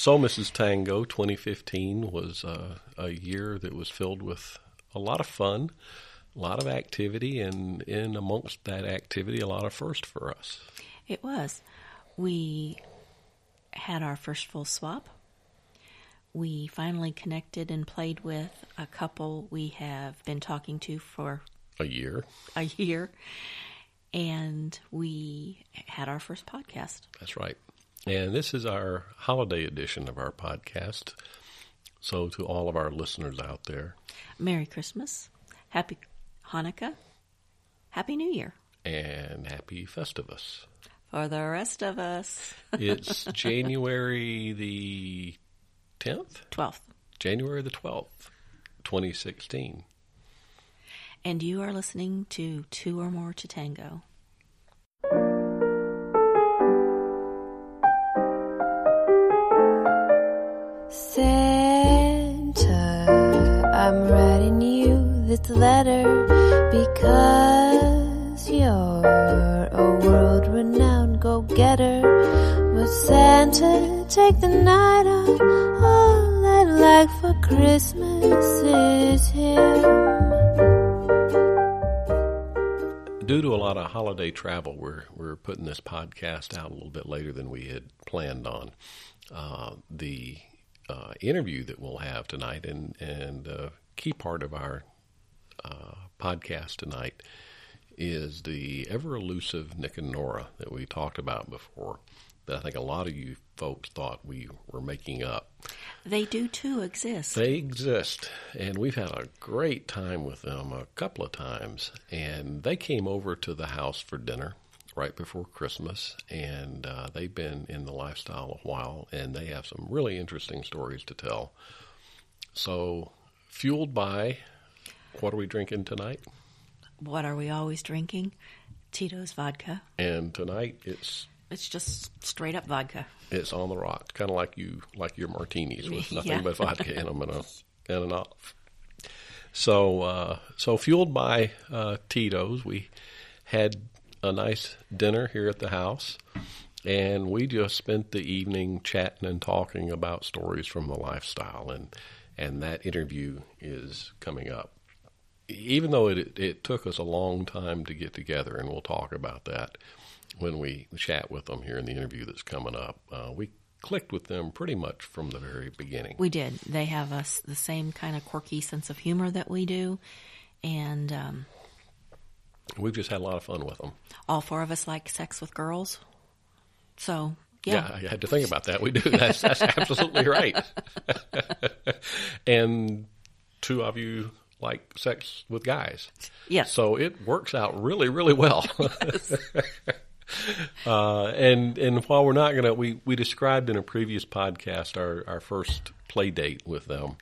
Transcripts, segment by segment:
So, Mrs. Tango 2015 was uh, a year that was filled with a lot of fun, a lot of activity, and in amongst that activity, a lot of first for us. It was. We had our first full swap. We finally connected and played with a couple we have been talking to for A year. a year. And we had our first podcast. That's right. And this is our holiday edition of our podcast. So, to all of our listeners out there, Merry Christmas. Happy Hanukkah. Happy New Year and happy Festivus. for the rest of us. It's January the 10th? 12th. January the 12th, 2016. And you are listening to Two or More to Tango. I'm writing you this letter because you're a world renowned go getter. But Santa, take the night off. All I'd like for Christmas is him. Due to a lot of holiday travel, we're, we're putting this podcast out a little bit later than we had planned on. Uh, the uh, interview that we'll have tonight and, and a key part of our uh, podcast tonight is the ever elusive Nick and Nora that we talked about before. That I think a lot of you folks thought we were making up. They do too exist. They exist, and we've had a great time with them a couple of times. And they came over to the house for dinner right before Christmas, and uh, they've been in the lifestyle a while, and they have some really interesting stories to tell. So, fueled by what are we drinking tonight? What are we always drinking? Tito's vodka. And tonight it's It's just straight up vodka. it's on the rocks, kind of like you like your martinis with nothing Yeah. but vodka in them and, a, and an olive. So uh, so fueled by uh, Tito's, we had a nice dinner here at the house, and we just spent the evening chatting and talking about stories from the lifestyle, and and that interview is coming up. Even though it it took us a long time to get together, and we'll talk about that when we chat with them here in the interview that's coming up. Uh, we clicked with them pretty much from the very beginning. We did. They have us the same kind of quirky sense of humor that we do, and um, We've just had a lot of fun with them. all four of us like sex with girls. So yeah, I had to think about that. We do. That's that's absolutely right. and two of you like sex with guys. yes, So it works out really, really well. uh, and and while we're not gonna, we we described in a previous podcast our our first play date with them.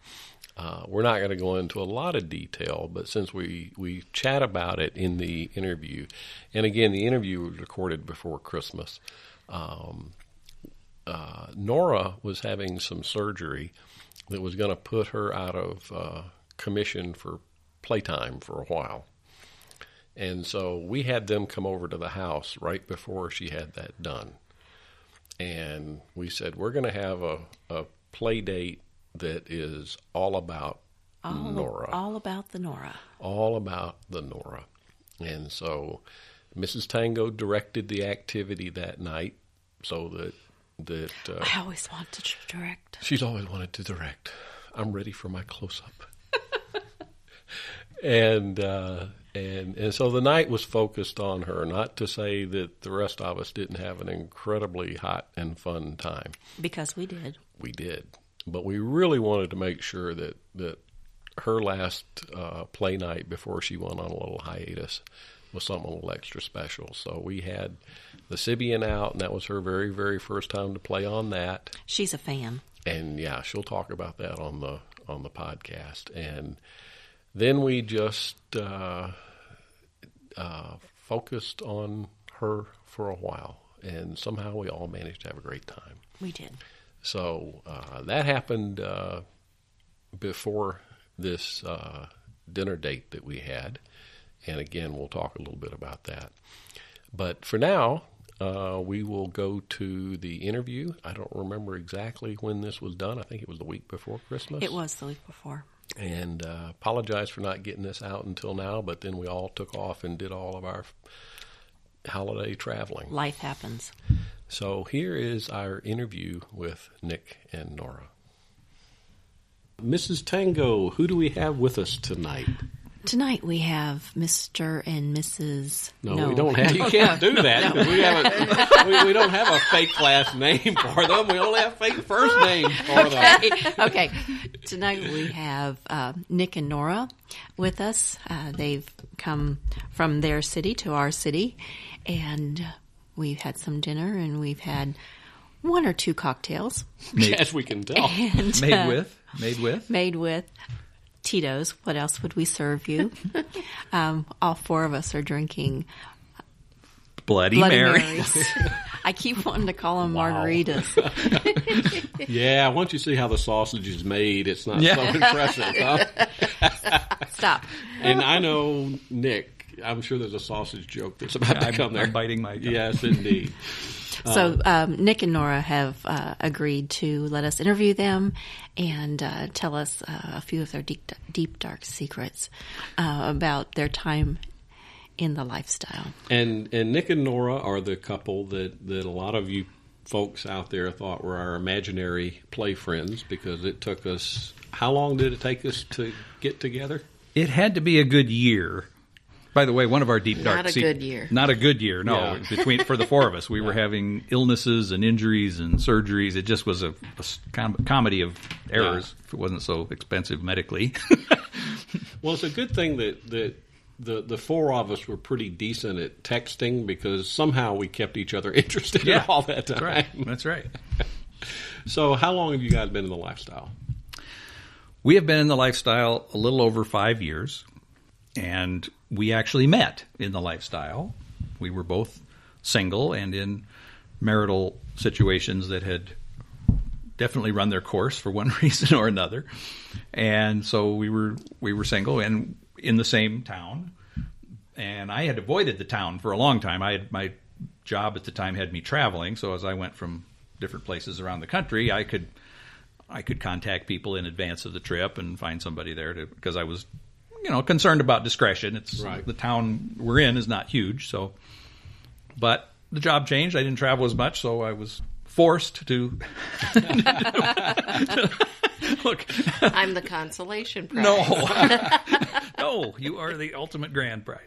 Uh, we're not going to go into a lot of detail, but since we, we chat about it in the interview, and again, the interview was recorded before Christmas. Um, uh, Nora was having some surgery that was going to put her out of uh, commission for playtime for a while. And so we had them come over to the house right before she had that done. And we said, we're going to have a, a play date that is all about all, Nora, all. all about the Nora. All about the Nora. And so Mrs. Tango directed the activity that night so that that uh, I always wanted to direct. She's always wanted to direct. I'm ready for my close up. and uh, and and so the night was focused on her. Not to say that the rest of us didn't have an incredibly hot and fun time. Because we did. We did, but we really wanted to make sure that that her last uh, play night before she went on a little hiatus was something a little extra special. So we had the Sybian out, and that was her very very first time to play on that She's a fan. and yeah, she'll talk about that on the on the podcast. And then we just uh, uh, focused on her for a while, and somehow we all managed to have a great time. We did. So uh, that happened uh, before this uh, dinner date that we had, and again, we'll talk a little bit about that. But for now, uh, we will go to the interview. I don't remember exactly when this was done. I think it was the week before Christmas. It was the week before. And uh, apologize for not getting this out until now, but then we all took off and did all of our holiday traveling. Life happens. So here is our interview with Nick and Nora. Mrs. Tango, who do we have with us tonight? Tonight we have Mr. and Mrs. No, we don't have. You can't do that because we haven't. We, we don't have a fake last name for them. We only have fake first names for them. okay. okay. Tonight we have uh, Nick and Nora with us. Uh, they've come from their city to our city, and we've had some dinner and we've had one or two cocktails. As we can tell, And, Made uh, with, made with. made with Tito's. What else would we serve you? um, all four of us are drinking Bloody, Bloody Mary. Marys. I keep wanting to call them Wow. margaritas. yeah. Once you see how the sausage is made, it's not Yeah. so impressive. Huh? Stop. And I know Nick. I'm sure there's a sausage joke that's about to I'm- come there. I'm biting my tongue. Yes, indeed. So um, Nick and Nora have uh, agreed to let us interview them and uh, tell us uh, a few of their deep, deep dark secrets uh, about their time in the lifestyle. And and Nick and Nora are the couple that, that a lot of you folks out there thought were our imaginary play friends because it took us how long did it take us to get together? It had to be a good year. By the way, one of our deep dark Not a good year. Not a good year. No, Yeah. between for the four of us, we were having illnesses and injuries and surgeries. It just was a com- comedy of errors. If it wasn't so expensive medically. Well, it's a good thing that that the the four of us were pretty decent at texting because somehow we kept each other interested all that time. That's right. That's right. So, how long have you guys been in the lifestyle? We have been in the lifestyle a little over five years, and we actually met in the lifestyle. We were both single and in marital situations that had definitely run their course for one reason or another. And so we were we were single and in the same town. And I had avoided the town for a long time. I had my job at the time had me traveling, so as I went from different places around the country, I could I could contact people in advance of the trip and find somebody there to because I was you know concerned about discretion. It's Right. the town we're in is not huge, so but the job changed. I didn't travel as much, so I was forced to look. I'm the consolation prize. No, no, you are the ultimate grand prize.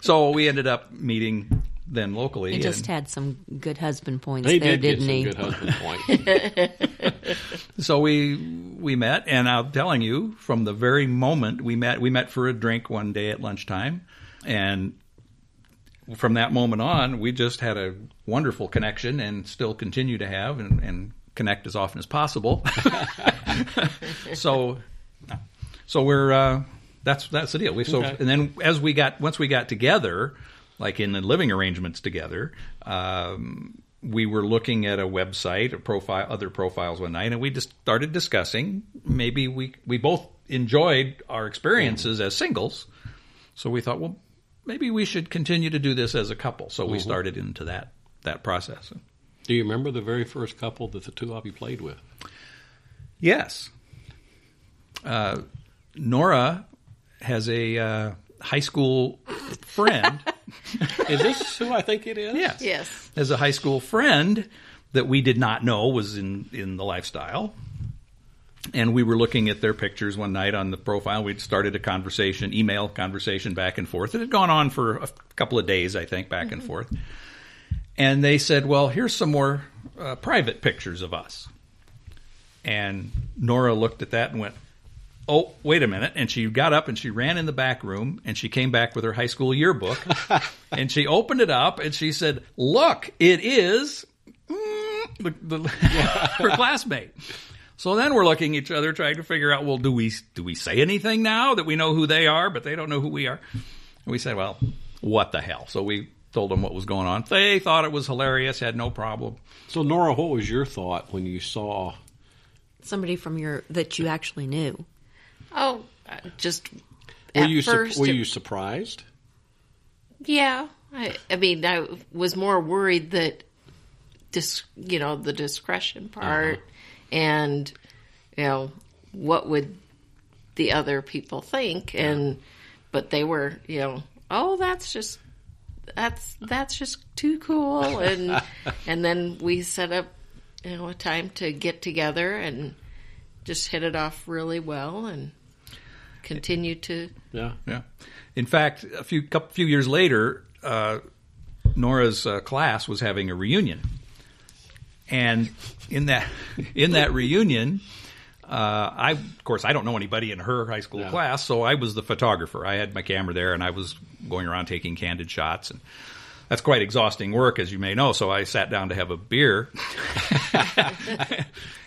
so we ended up meeting then locally. He just and- had some good husband points They there, did didn't some he? good husband points. So we we met, and I'm telling you, from the very moment we met, we met for a drink one day at lunchtime, and from that moment on, we just had a wonderful connection, and still continue to have, and, and connect as often as possible. so, so we're uh, that's that's the deal. We so Okay. and then as we got once we got together, like in the living arrangements together. Um, we were looking at a website, a profile, other profiles one night, and we just started discussing. Maybe we we both enjoyed our experiences as singles, so we thought, well, maybe we should continue to do this as a couple. So we started into that that process. Do you remember the very first couple that the two of you played with? Yes, uh, Nora has a uh, high school friend. Is this who I think it is? yes, Yes. as a high school friend that we did not know was in, in the lifestyle. And we were looking at their pictures one night on the profile. We'd started a conversation, email conversation back and forth. It had gone on for a couple of days, I think, back and forth. And they said, Well, here's some more uh, private pictures of us. And Nora looked at that and went, Oh, wait a minute. And she got up and she ran in the back room and she came back with her high school yearbook and she opened it up and she said, Look, it is mm, the, the, her classmate. So then we're looking at each other trying to figure out, well, do we do we say anything now that we know who they are, but they don't know who we are? And we said, well, what the hell? So we told them what was going on. They thought it was hilarious, had no problem. So, Nora, what was your thought when you saw? Somebody from your that you actually knew. Oh, uh, just Were you su- were it- you surprised? yeah, I, I mean, I was more worried that, dis, you know, the discretion part and, you know, what would the other people think? And, but they were, you know, oh, that's just, that's, that's just too cool. And, and then we set up, you know, a time to get together and just hit it off really well and continue to, Yeah. Yeah. In fact, a few couple, few years later, uh, Nora's uh, class was having a reunion, and in that in that reunion, uh, I of course I don't know anybody in her high school Yeah. class, so I was the photographer. I had my camera there, and I was going around taking candid shots and. That's quite exhausting work, as you may know. So I sat down to have a beer,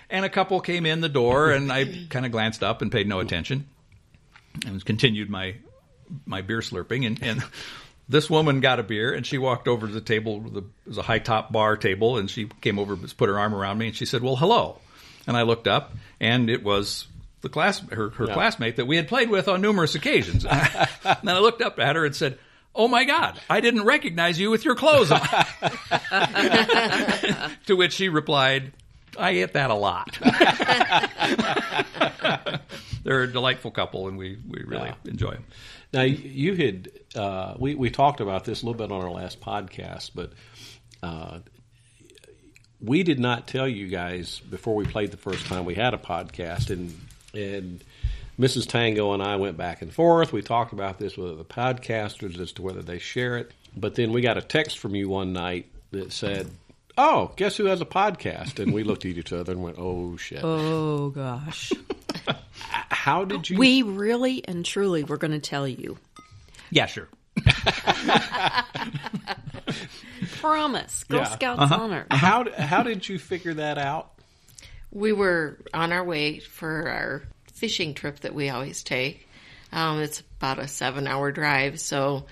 and a couple came in the door, and I kind of glanced up and paid no attention and continued my my beer slurping. And, and this woman got a beer and she walked over to the table the, it was a high top bar table and she came over put her arm around me and she said well hello. And i looked up and it was the class her, her Yeah. classmate that we had played with on numerous occasions. And then i looked up at her and said oh my god i didn't recognize you with your clothes on. To which she replied i get that a lot they're a delightful couple and we, we really Yeah. enjoy them Now you had uh, we we talked about this a little bit on our last podcast, but uh, we did not tell you guys before we played the first time we had a podcast, and and Mrs. Tango and I went back and forth. We talked about this with the podcasters as to whether they share it, but then we got a text from you one night that said. Oh, guess who has a podcast? And we looked at each other and went, "Oh shit!" Oh gosh. How did you? we really and truly were going to tell you. yeah sure Promise. Girl Yeah. Scouts honor. how how did you figure that out? we were on our way for our fishing trip that we always take. Um, it's about a seven hour drive, so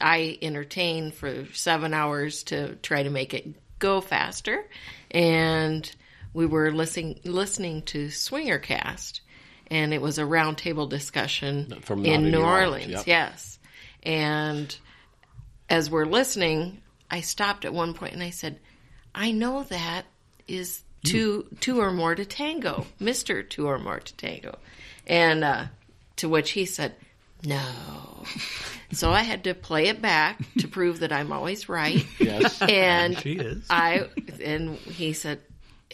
I entertain for seven hours to try to make it go faster. And we were listening listening to Swingercast, and it was a roundtable discussion From in Not New Your Arms, Orleans. yep. Yes, and as we're listening, I stopped at one point and I said, I know that is two two or more to tango, Mister Two or more to tango, and uh, to which he said, No. so I had to play it back to prove that I'm always right. Yes. and She is. I and he said,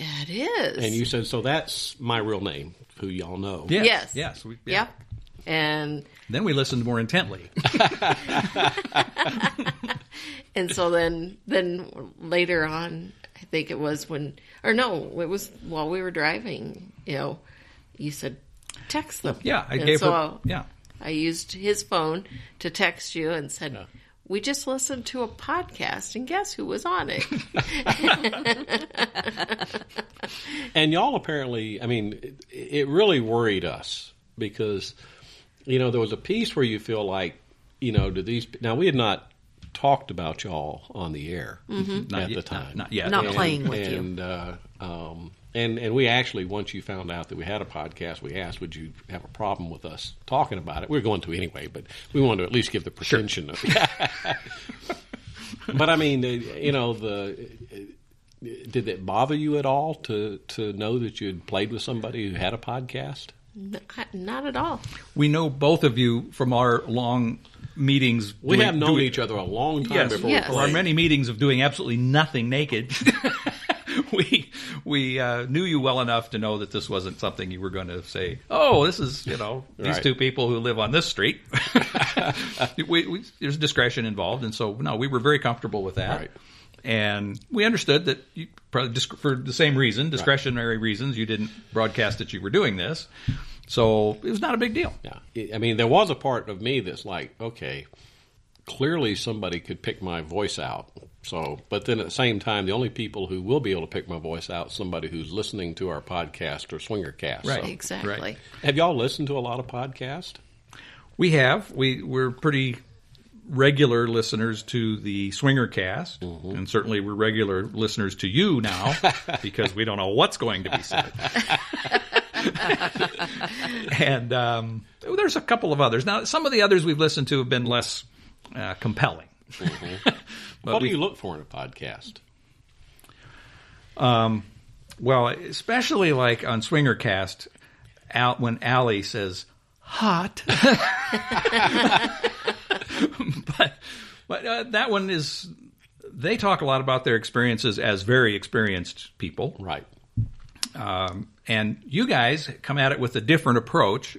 It is. And you said, so that's my real name, who y'all know. Yes. yes, Yes. We, yeah. Yep. And Then we listened more intently. And so then, then later on, I think it was when, or no, it was while we were driving. You know, you said text them. Yeah, I And gave so her. Yeah. I used his phone to text you and said, "We just listened to a podcast, and guess who was on it?" And y'all apparently, I mean, it, it really worried us because, you know, there was a piece where you feel like, you know, do these, now we had not talked about y'all on the air Not at yet- the time. Not, not yet. Not Yeah. playing with you. and, Uh, um, and and we actually once you found out that we had a podcast, we asked, "Would you have a problem with us talking about it?" We are going to anyway, but we wanted to at least give the pretension of. but I mean, uh, you know, the uh, did it bother you at all to to know that you had played with somebody who had a podcast? Not- Not at all. We know both of you from our long meetings. We doing- have known doing- each other a long time Yes, before Yes. we for our many meetings of doing absolutely nothing naked. we we uh, knew you well enough to know that this wasn't something you were going to say. Oh, this is you know these Right. two people who live on this street. we, we, there's discretion involved, and so no, we were very comfortable with that. Right. And we understood that you, probably for the same reason, discretionary reasons, you didn't broadcast that you were doing this. So it was not a big deal. Yeah, I mean, there was a part of me that's like, okay, clearly somebody could pick my voice out. So, but then at the same time, the only people who will be able to pick my voice out somebody who's listening to our podcast or Swingercast. Right. So, Exactly. Right. have y'all listened to a lot of podcasts? We have. We we're pretty regular listeners to the Swinger Cast, Mm-hmm. and certainly we're regular listeners to you now because we don't know what's going to be said. and um, there's a couple of others. Now, some of the others we've listened to have been less uh, compelling. what do you look for in a podcast? Well, especially like on Swingercast, Al, when Allie says "hot," but but uh, that one is they talk a lot about their experiences as very experienced people, Right. um, and you guys come at it with a different approach,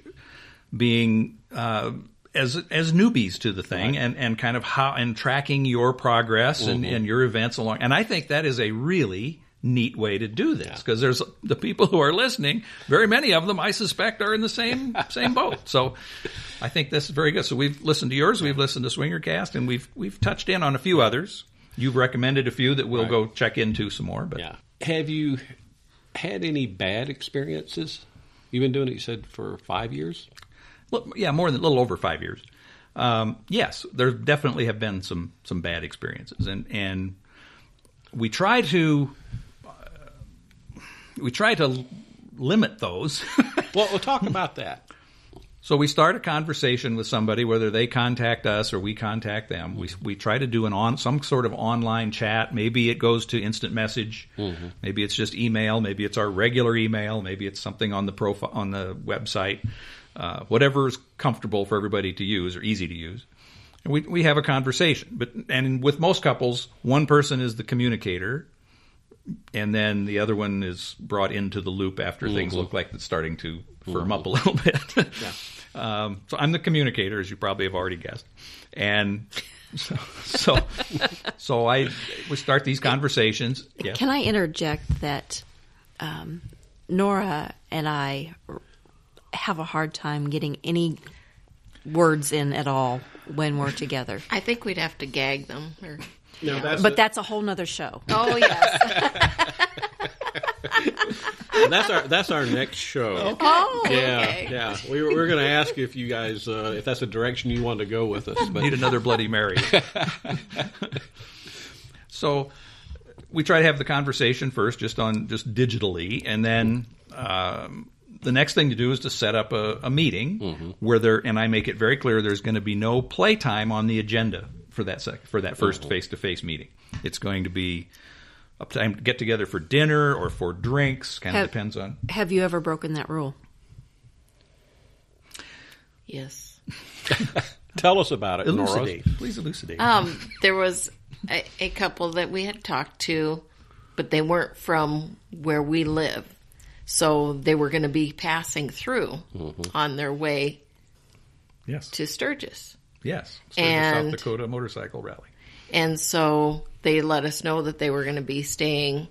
being uh, as as newbies to the thing, and and kind of how and tracking your progress and, mm-hmm. and your events along. And I think that is a really neat way to do this because there's the people who are listening. Very many of them, I suspect, are in the same same boat. So I think this is very good. So we've listened to yours, we've listened to Swingercast, and we've we've touched in on a few others. You've recommended a few that we'll Right. go check into some more. But Yeah. Have you had any bad experiences? You've been doing it, you said, for five years? Yeah, more than a little over five years. Um, yes, there definitely have been some some bad experiences, and and we try to uh, we try to limit those. Well, we'll talk about that. so we start a conversation with somebody, whether they contact us or we contact them. We we try to do an on some sort of online chat. Maybe it goes to instant message. Maybe it's just email. Maybe it's our regular email. Maybe it's something on the profile on the website. Uh, whatever is comfortable for everybody to use or easy to use. And we we have a conversation. But and with most couples, one person is the communicator, and then the other one is brought into the loop after things look like it's starting to firm up a little bit. um, so I'm the communicator, as you probably have already guessed, and so so, so I we start these conversations. Yes. Can I interject that um, Nora and I have a hard time getting any words in at all when we're together? I think we'd have to gag them. Or, No, that's But that's a whole nother show. oh yes. that's our that's our next show. Oh, Yeah, okay. yeah. We were, we were going to ask if you guys, uh, if that's a direction you want to go with us. But need another Bloody Mary. so we try to have the conversation first, just on just digitally, and then um, the next thing to do is to set up a, a meeting mm-hmm. where there, and I make it very clear there's going to be no playtime on the agenda for that sec- for that 1st mm-hmm. face-to-face meeting. It's going to be a time to um, get together for dinner or for drinks. Kind of depends on. Have you ever broken that rule? Yes. tell us about it, Nora. Elucidate, please elucidate. Um, there was a, a couple that we had talked to, but they weren't from where we live. So they were going to be passing through mm-hmm. on their way yes, to Sturgis. yes. Sturgis, and- South Dakota Motorcycle Rally. And so they let us know that they were going to be staying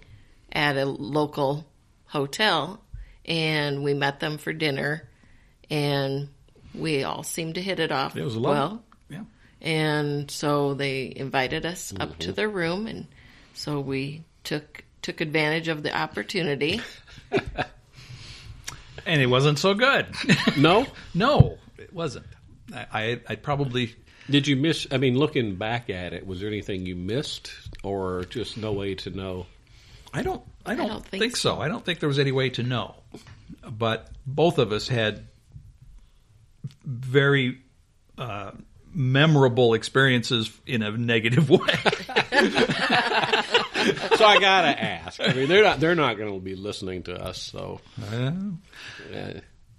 at a local hotel. And we met them for dinner. And we all seemed to hit it off It was a lot. well. yeah. And so they invited us up to mm-hmm. their room. And so we took took advantage of the opportunity. and it wasn't so good. No, no, it wasn't. I, I, I probably did you miss? I mean, looking back at it, was there anything you missed, or just no way to know? I don't I don't, don't think, think so. so. I don't think there was any way to know. But both of us had very uh, memorable experiences in a negative way. So I gotta ask. I mean, they're not they're not going to be listening to us. So, uh,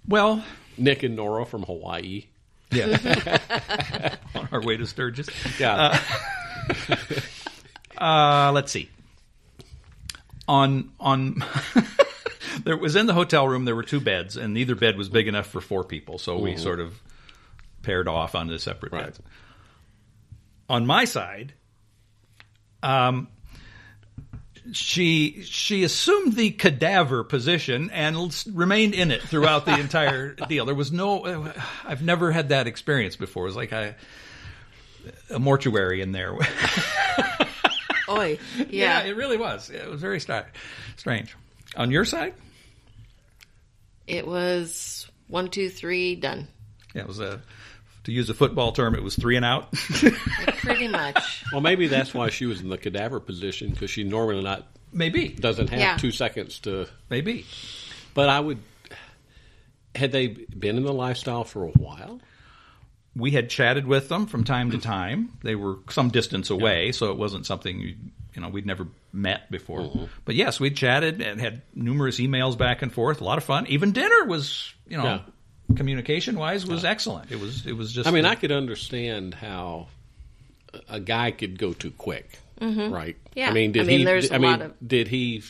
well, Nick and Nora from Hawaii. yeah. On our way to Sturgis. Yeah, Uh, let's see. On on there was in the hotel room there were two beds and neither bed was big enough for four people, so we sort of paired off onto the separate Right. beds. On my side, um she she assumed the cadaver position and remained in it throughout the entire deal. There was no I've never had that experience before. It was like a a mortuary in there. Oi. Yeah. it really was. It was very stra- strange. On your side, It was one, two, three, done. yeah, it was a. To use a football term, it was three and out. Pretty much. well, maybe that's why she was in the cadaver position because she normally not Maybe, doesn't have Yeah. two seconds to. maybe. But I would. Had they been in the lifestyle for a while? we had chatted with them from time to time. They were some distance away, so it wasn't something you, you know we'd never met before. Mm-hmm. But yes, we chatted and had numerous emails back and forth. A lot of fun. Even dinner was, you know, Yeah. Communication wise was excellent. It was it was just. I mean, I could understand how a guy could go too quick, right? Yeah. I mean, did I mean, he? there's I a mean, lot of- did he?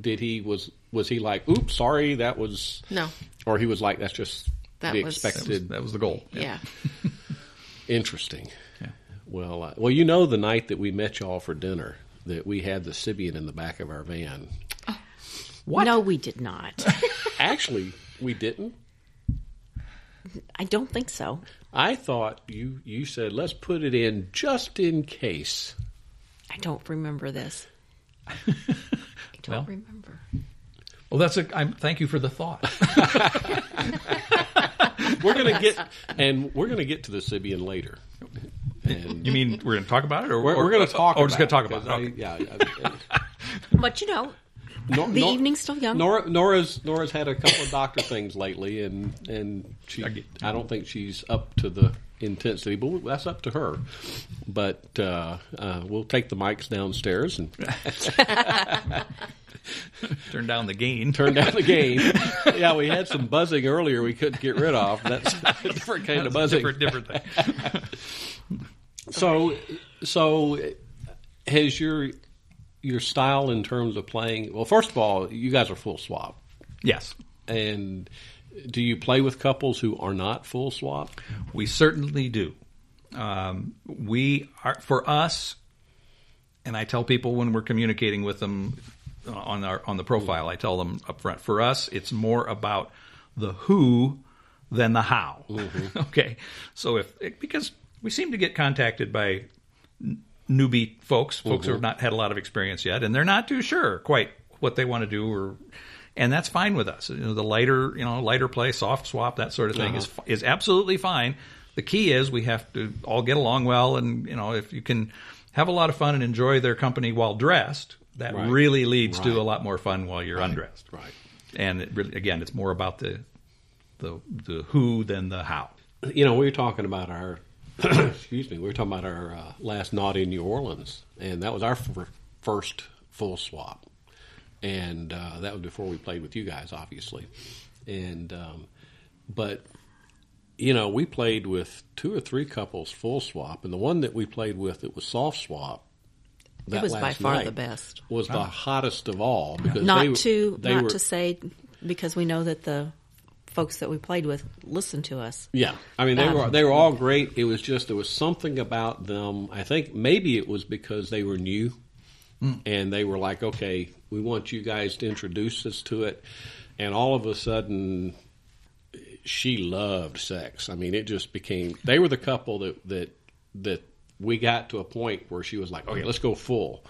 Did he? Was was he like, "Oops, sorry, that was"? No. Or he was like, "That's just That the was- that was, expected." that was the goal. Yeah. Interesting. Well, uh, well, you know, the night that we met y'all for dinner, that we had the Sybian in the back of our van. What no, we did not. Actually, we didn't. I don't think so. I thought you you said let's put it in just in case. I don't remember this. I don't Well. remember. Well, that's a. I'm, thank you for the thought. We're gonna get and we're gonna get to the Sybian later. And You mean we're going to talk about it, or we're, or- we're going to talk. Oh, or just going to talk about it? I- Okay. yeah. I- But you know, Nor- the Nor- evening's still young. Nora, Nora's Nora's had a couple of doctor things lately, and and she I get- I don't think she's up to the intensity, but that's up to her. But uh, uh, we'll take the mics downstairs and Turn down the gain. turn down the gain. yeah, we had some buzzing earlier we couldn't get rid of. That's a different kind of buzzing. different, different thing. So, so has your your style in terms of playing? Well, first of all, you guys are full swap, Yes, and do you play with couples who are not full swap? we certainly do. Um, we are for us, and I tell people when we're communicating with them uh, on our on the profile, I tell them up front. For us, it's more about the who than the how. okay, so if because we seem to get contacted by newbie folks, folks who have mm-hmm. not had a lot of experience yet, and they're not too sure quite what they want to do, or and that's fine with us. You know, the lighter, you know, lighter play, soft swap, that sort of thing is uh-huh. is absolutely fine. The key is we have to all get along well, and you know, if you can have a lot of fun and enjoy their company while dressed, that Right. really leads Right. to a lot more fun while you're undressed. Right. And it really, again, it's more about the the the who than the how. You know, we were talking about our. excuse me. We were talking about our uh, last night in New Orleans, and that was our f- first full swap, and uh, that was before we played with you guys, obviously, and um, but you know, we played with two or three couples full swap, and the one that we played with that was soft swap. that was by far the best. Was the hottest of all because Not they, to they not were, to say because we know that the folks that we played with listen to us. Yeah, I mean they Um, were they were all great. It was just there was something about them. I think maybe it was because they were new, and they were like, okay, we want you guys to introduce us to it, and all of a sudden, she loved sex. I mean, it just became they were the couple that that that we got to a point where she was like, okay, let's go full,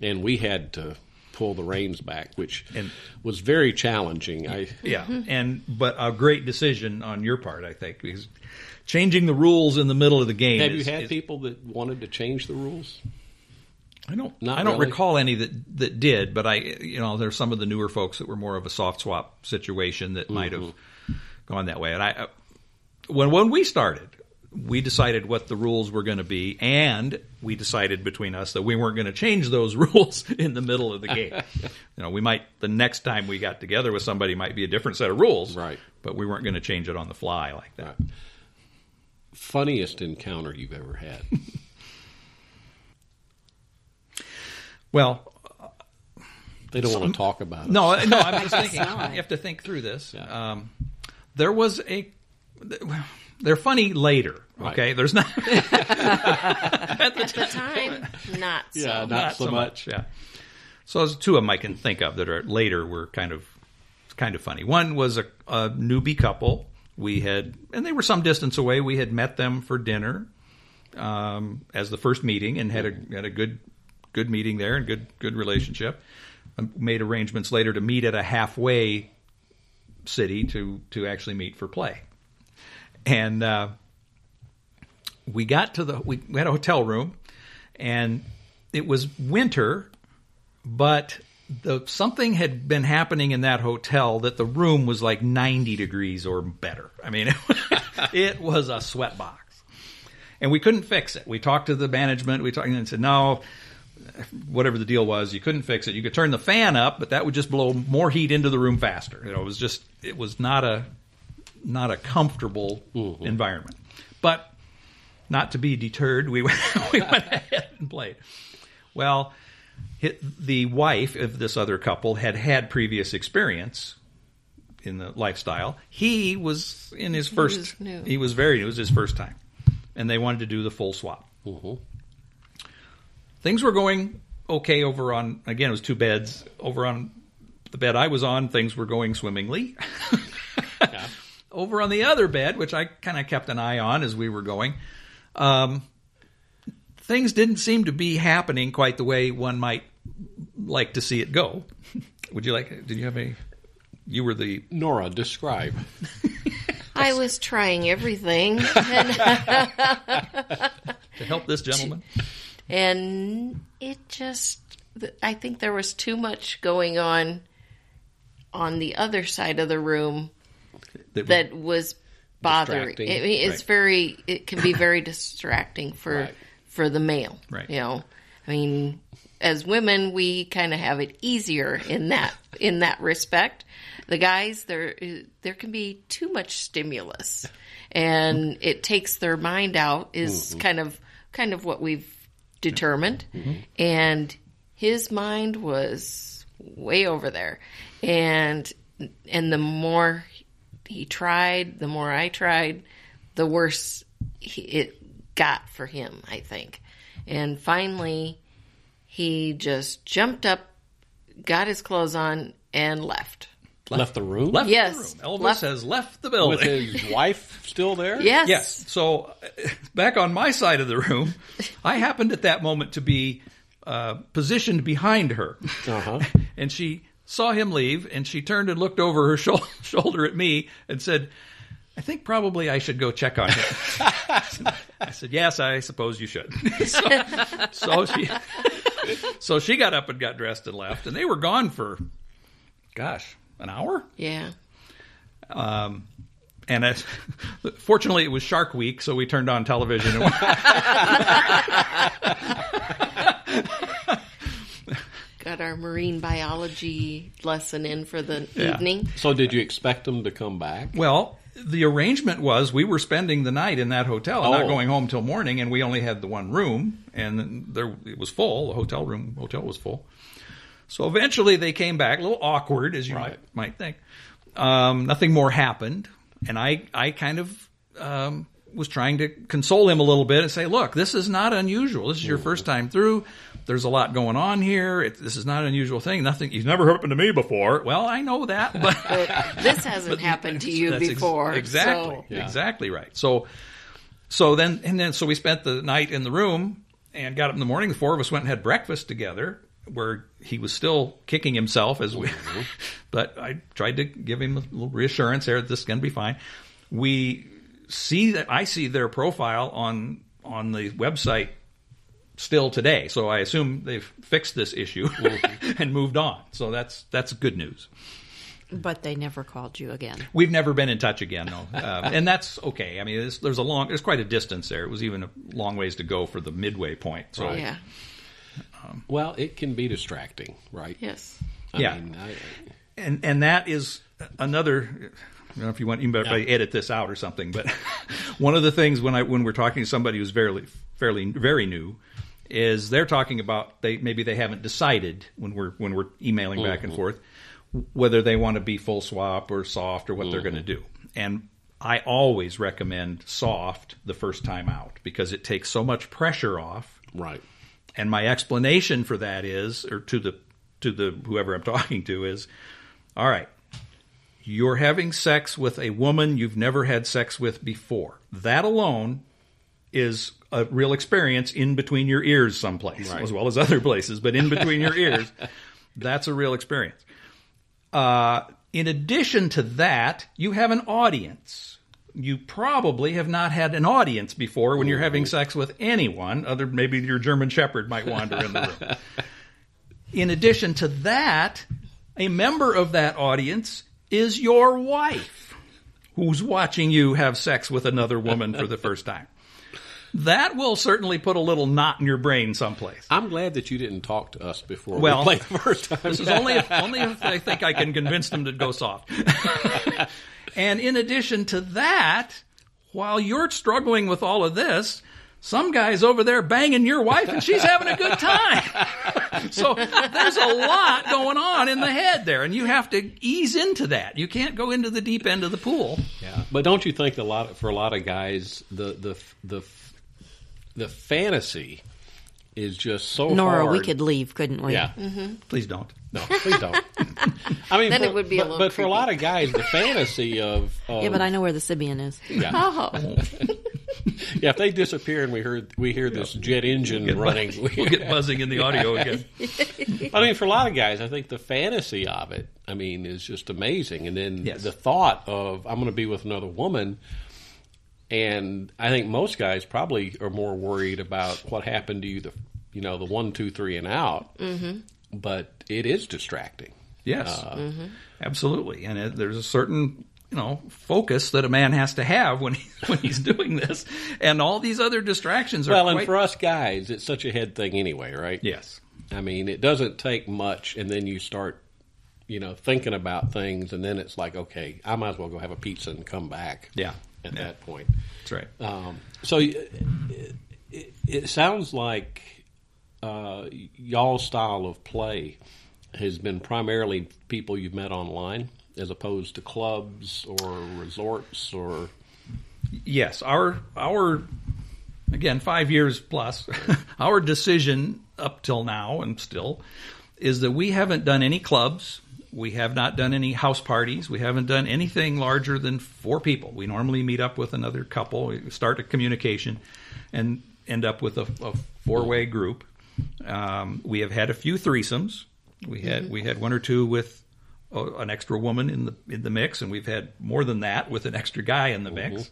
and we had to pull the reins back, which And- was very challenging. I Yeah, and but a great decision on your part, I think, because changing the rules in the middle of the game. have you had is- people that wanted to change the rules? I don't. Not I don't really? recall any that that did, but I, you know, there's some of the newer folks that were more of a soft swap situation that might have Mm-hmm. gone that way. And I, when when we started, we decided what the rules were going to be, and we decided between us that we weren't going to change those rules in the middle of the game. you know, we might the next time we got together with somebody might be a different set of rules, Right. But we weren't going to change it on the fly like that. Right. Funniest encounter you've ever had? Well, They don't want to talk about it. No, no. I'm just thinking. not. You have to think through this. Yeah. Um, there was a. They're funny later. Right. Okay, there's not At the time, not so. Yeah, not, so, much. Yeah. So there's two of them I can think of that are later were kind of kind of funny. One was a, a newbie couple. We had, and they were some distance away. We had met them for dinner um, as the first meeting, and had a had a good good meeting there and good good relationship. Um, made arrangements later to meet at a halfway city to to actually meet for play, and uh, we got to the we, we had a hotel room, and it was winter, but the something had been happening in that hotel that the room was like 90 degrees or better. I mean, it, was a sweat box. and we couldn't fix it. We talked to the management. We talked and said no. Whatever the deal was, you couldn't fix it. You could turn the fan up, but that would just blow more heat into the room faster. You know, it was just it was not a not a comfortable mm-hmm. environment. But not to be deterred, we went, we went ahead and played. Well, hi- the wife of this other couple had had previous experience in the lifestyle. He was in his first. was new. He was very new. It was his first time, and they wanted to do the full swap. Mm-hmm. Things were going okay over on. Again, it was two beds over on the bed I was on. Things were going swimmingly. Over on the other bed, which I kind of kept an eye on as we were going, um, things didn't seem to be happening quite the way one might like to see it go. Would you like? Did you have a? You were the Nora, describe. I was trying everything, to help this gentleman. and it just. I think there was too much going on on the other side of the room That, that was bothering. Distracting. I mean, it's Right. very. It can be very distracting for Right. for the male. Right. You know, I mean, as women, we kind of have it easier in that in that respect. The guys, there there can be too much stimulus, and it takes their mind out. Is mm-hmm. kind of kind of what we've determined, mm-hmm. and his mind was way over there, and and the more he tried, the more I tried, the worse he, it got for him, I think. And finally, he just jumped up, got his clothes on, and left. Left the room? left Yes, the room. Elvis left- has left the building. With building. his wife still there? Yes. Yes. So uh, back on my side of the room, I happened at that moment to be uh, positioned behind her, Uh-huh. and she saw him leave, and she turned and looked over her shou- shoulder at me and said. I think probably I should go check on him. I said, "Yes, I suppose you should." so, so she, so she got up and got dressed and left, and they were gone for, gosh, an hour. Yeah. Um, and as, fortunately, it was Shark Week, so we turned on television. And Got our marine biology lesson in for the Yeah. evening. So did you expect them to come back? well, the arrangement was we were spending the night in that hotel and not Oh. going home till morning, and we only had the one room, and there it was full. The hotel room hotel was full. So eventually, they came back, a little awkward, as you Right. might, might think. Um, nothing more happened, and I I kind of um, was trying to console him a little bit and say, "Look, this is not unusual. This is your first time through. There's a lot going on here. It, this is not an unusual thing. Nothing. You've never happened to me before. Well, I know that, but." But this hasn't happened to you That's ex- before. exactly, so- Yeah. exactly right. So, so then and then so we spent the night in the room and got up in the morning. The four of us went and had breakfast together, where he was still kicking himself as we. Mm-hmm. but I tried to give him a little reassurance there that this is going to be fine. We see that I see their profile on on the website still today. So I assume they've fixed this issue and moved on. So that's that's good news. But they never called you again. We've never been in touch again, though, uh, and that's okay. I mean, there's, there's a long, there's quite a distance there. It was even a long ways to go for the midway point. So Yeah. Well, it can be distracting, right? Yes. I Yeah. mean, I, and and that is another. I don't know if you want you might Yeah. edit this out or something, but one of the things when I when we're talking to somebody who's fairly fairly very new is they're talking about they maybe they haven't decided when we're when we're emailing back and mm-hmm. forth whether they want to be full swap or soft or what they're going to mm-hmm. do. And I always recommend soft the first time out because it takes so much pressure off right. and my explanation for that is, or to the to the whoever I'm talking to is, all right, you're having sex with a woman you've never had sex with before. That alone is a real experience in between your ears someplace, Right. as well as other places, but in between your ears, that's a real experience. Uh, in addition to that, you have an audience. You probably have not had an audience before when you're having sex with anyone, other maybe your German Shepherd might wander in the room. In addition to that, a member of that audience is your wife who's watching you have sex with another woman for the first time. That will certainly put a little knot in your brain someplace. I'm glad that you didn't talk to us before Well, we played the first time. This is only if, only if I think I can convince them to go soft. and in addition to that, while you're struggling with all of this, some guy's over there banging your wife and she's having a good time. so there's a lot going on in the head there, and you have to ease into that. You can't go into the deep end of the pool. Yeah, but don't you think a lot for a lot of guys the the the the fantasy is just so Nora, hard. we could leave, couldn't we? Yeah, mm-hmm. Please don't. no, please don't. I mean, Then for- it would be a but, little but for a lot of guys, the fantasy of, of Yeah, but I know where the Sybian is. yeah, Oh, yeah, if they disappear and we heard we hear this jet engine running, We'll get buzzing in the audio again. I mean, for a lot of guys, I think the fantasy of it, I mean, is just amazing. And then Yes. the thought of I'm going to be with another woman, and I think most guys probably are more worried about what happened to you the, you know, the one, two, three, and out. Mm-hmm. But it is distracting. Yes, absolutely. And it, there's a certain you know focus that a man has to have when he, when he's doing this, and all these other distractions are Well, and for us guys, it's such a head thing anyway, right? yes, I mean, it doesn't take much, and then you start, you know, thinking about things, and then it's like, okay, I might as well go have a pizza and come back. Yeah. At Yeah. that point. that's right. Um, so it, it, it sounds like uh, y'all's style of play has been primarily people you've met online, as opposed to clubs or resorts or. Yes, our our again five years plus our decision up till now and still is that we haven't done any clubs. We have not done any house parties. We haven't done anything larger than four people. We normally meet up with another couple, we start a communication, and end up with a, a four-way group. Um, we have had a few threesomes. We had we had one or two with uh, an extra woman in the in the mix, and we've had more than that with an extra guy in the mix.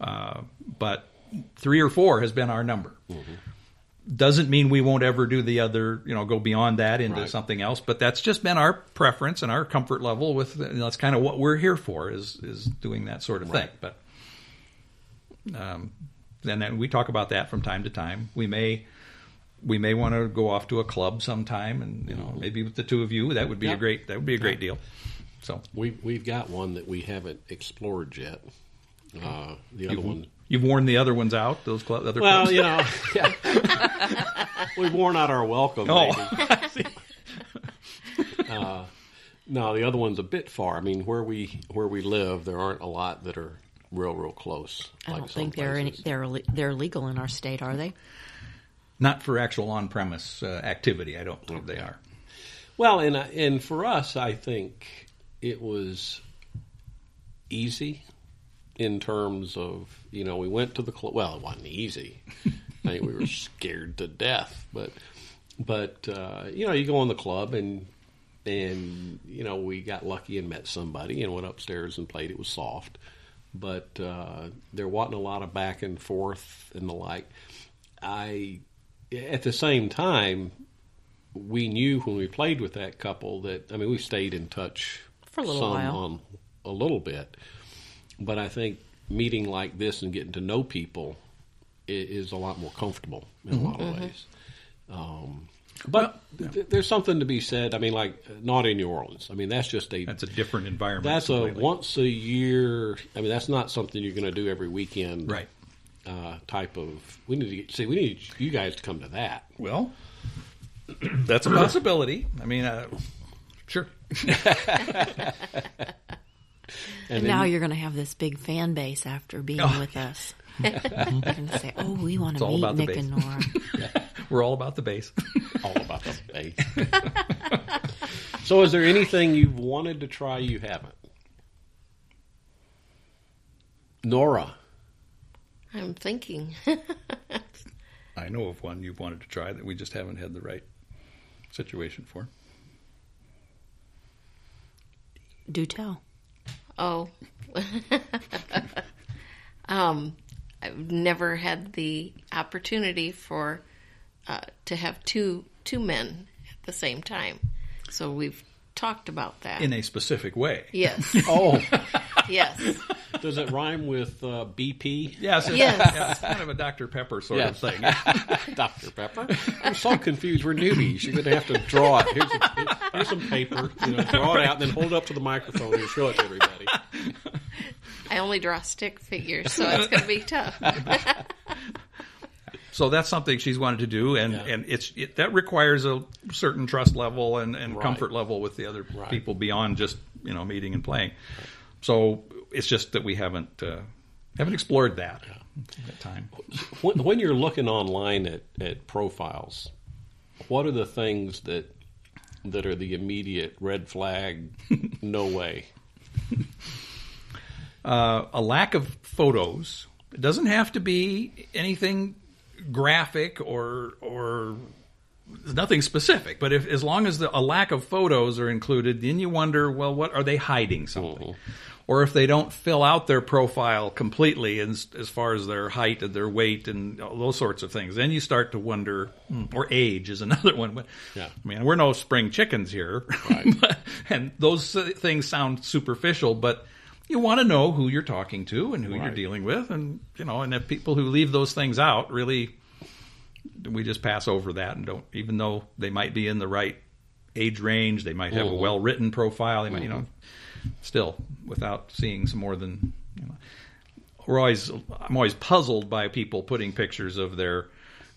Uh, but three or four has been our number. Doesn't mean we won't ever do the other, you know, go beyond that into Right. something else. But that's just been our preference and our comfort level. With you know, that's kind of what we're here for is is doing that sort of thing. But um, and then we talk about that from time to time. We may we may want to go off to a club sometime, and you know, maybe with the two of you, that would be Yeah. a great that would be a great deal. So We, we've got one that we haven't explored yet. Uh, the other one. You've worn the other ones out. Those club, other Well, clubs. you know, yeah. we've worn out our welcome. Oh. maybe. uh, no, the other one's a bit far. I mean, where we where we live, there aren't a lot that are real, real close. I like don't think they're any, they're they're legal in our state, are they? not for actual on-premise uh, activity. I don't believe they are. Well, and I- and for us, I think it was easy in terms of you know we went to the club. Well, it wasn't easy. I think we were scared to death, but but uh, you know you go in the club and and you know we got lucky and met somebody and went upstairs and played. It was soft, but uh, there wasn't a lot of back and forth and the like. I at the same time we knew when we played with that couple that I mean we stayed in touch For a little while. on a little bit, but I think meeting like this and getting to know people i- is a lot more comfortable in a lot of ways. Um, but th- there's something to be said. I mean, like not in New Orleans. I mean, that's just a That's a different environment. that's a once a year. I mean, that's not something you're going to do every weekend, right. Uh, type of. We need to get, see. We need you guys to come to that. Well, that's a possibility. I mean, uh, sure. And now you're going to have this big fan base after being oh. with us. They're going to say, "Oh, we want to all meet about the Nick and base. Nora." We're all about the base. all about the base. so, is there anything you've wanted to try you haven't? Nora. I'm thinking. I know of one you've wanted to try that we just haven't had the right situation for. Do tell. Oh. um, I've never had the opportunity for uh, to have two two men at the same time. So we've talked about that. In a specific way. yes. Oh, yes. Does it rhyme with uh, BP? Yes, it's, Yes. yeah, it's kind of a Dr. Pepper sort Yes. of thing. Dr. Pepper. I'm so confused. We're newbies. You're going to have to draw it. Here's, a, here's some paper. You know, draw it out and then hold it up to the microphone and show it to everybody. I only draw stick figures, so it's going to be tough. So that's something she's wanted to do, and, Yeah. and it's it, that requires a certain trust level and, and Right. comfort level with the other Right. people beyond just you know meeting and playing. So it's just that we haven't uh, haven't explored that at time. When, when you're looking online at, at profiles, what are the things that that are the immediate red flag? no way. uh, a lack of photos. It doesn't have to be anything graphic or or nothing specific. But if as long as the, a lack of photos are included, then you wonder, well, what are they hiding something? Or if they don't fill out their profile completely as, as far as their height and their weight and all those sorts of things, then you start to wonder. hmm, Or age is another one. But Yeah. I mean, we're no spring chickens here, Right. But- and those uh, things sound superficial, but you want to know who you're talking to and who you're dealing with, and you know, and if people who leave those things out really, we just pass over that and don't, even though they might be in the right age range, they might have a Mhm. well written profile, they might, you know, still without seeing some more than, you know, we're always, I'm always puzzled by people putting pictures of their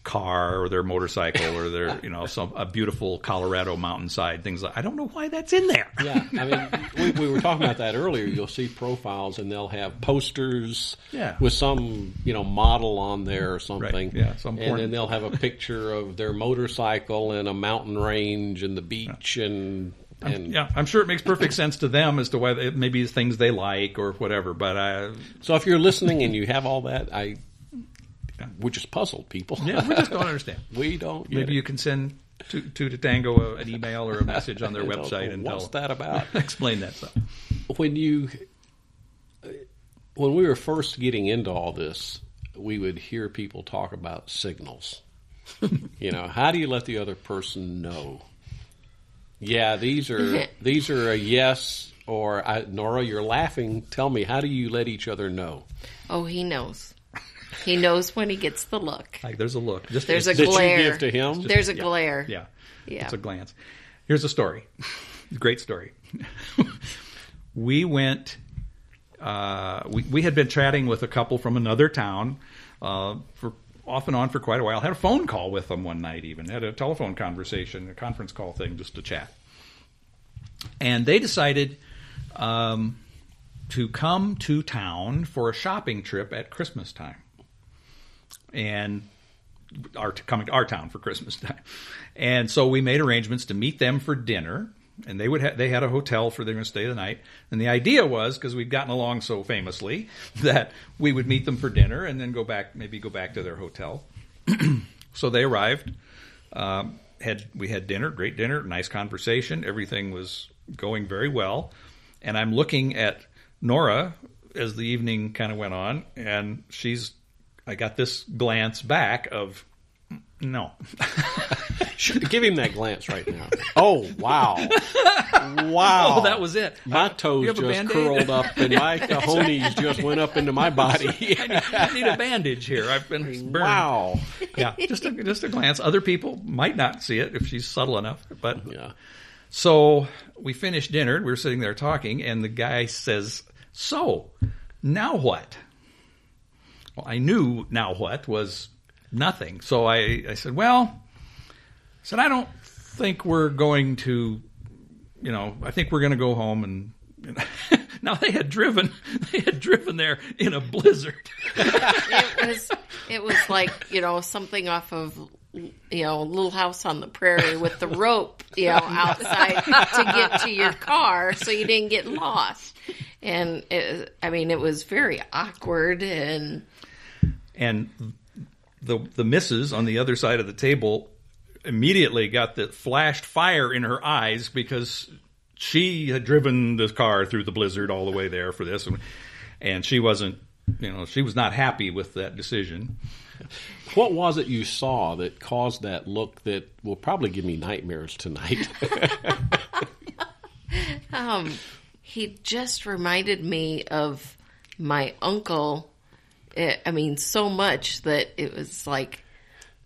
car or their motorcycle or their, you know, some a beautiful Colorado mountainside, things like. I don't know why that's in there. Yeah, I mean, we, we were talking about that earlier. You'll see profiles, and they'll have posters Yeah. with some, you know, model on there or something. yeah, some and then they'll have a picture of their motorcycle and a mountain range and the beach and and Yeah, I'm sure it makes perfect sense to them as to why they, maybe things they like or whatever. But uh, So if you're listening and you have all that, I we're just puzzled, people. yeah, we just don't understand. we don't. Maybe it. you can send to, to, to Tango uh, an email or a message on their website know, and what's tell, that about? explain that stuff. when you when we were first getting into all this, we would hear people talk about signals. you know, how do you let the other person know? Yeah, these are these are a yes or I, Nora. You're laughing. Tell me, how do you let each other know? Oh, he knows. He knows when he gets the look. Like there's a look. Just There's a That you glare. give to him? There's a yeah, glare. Yeah, Yeah. It's a glance. Here's a story. Great story. we went. Uh, we we had been chatting with a couple from another town uh, for off and on for quite a while. Had a phone call with them one night. Even had a telephone conversation, a conference call thing, just to chat. And they decided um, to come to town for a shopping trip at Christmas time. And our coming to our town for Christmas time, and so we made arrangements to meet them for dinner. And they would ha- they had a hotel for going to stay the night. And the idea was because we'd gotten along so famously that we would meet them for dinner and then go back maybe go back to their hotel. so they arrived. Um, had we had dinner, great dinner, nice conversation. Everything was going very well. And I'm looking at Nora as the evening kind of went on, and she's I got this glance back of no. Give him that glance right now. Oh wow, wow! Oh, that was it. My toes just Band-Aid? curled up, and my cojones just went up into my body. I need a bandage here. I've been burned. wow. Yeah, just a, just a glance. Other people might not see it if she's subtle enough, but Yeah. So we finished dinner. We were sitting there talking, and the guy says, "So, now what?" Well, I knew now what was nothing. So I, I said, "Well," I said, "I don't think we're going to, you know, I think we're going to go home and." now they had driven, they had driven there in a blizzard. It was it was like you know something off of you know Little House on the Prairie with the rope you know outside to get to your car so you didn't get lost. And it, I mean, it was very awkward and and the the missus on the other side of the table immediately got the flashed fire in her eyes because she had driven the car through the blizzard all the way there for this and she wasn't you know she was not happy with that decision What was it you saw that caused that look that will probably give me nightmares tonight? um, he just reminded me of my uncle. I mean, so much that it was like,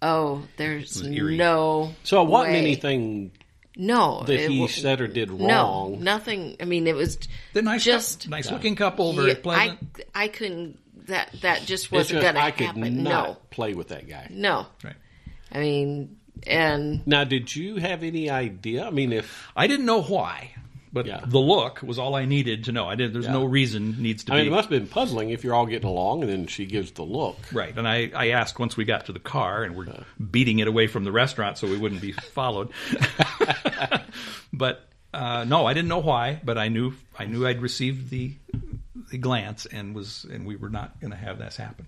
oh, there's no. So it wasn't way. anything No, that it he wa- said or did wrong. No, wrong. nothing. I mean, it was The nice, just nice looking couple, very Yeah, pleasant. I I couldn't. That that just wasn't going to I could happen. not No, play with that guy. no. right. I mean, and Now, did you have any idea? I mean, if I didn't know why, but Yeah. the look was all I needed to know. I did. There's Yeah. no reason needs to I mean, be it must have been puzzling if you're all getting along, and then she gives the look. right. And I, I asked once we got to the car, and we're beating it away from the restaurant so we wouldn't be followed. but uh, no, I didn't know why, but I knew I knew I'd received the the glance and was and we were not going to have this happen.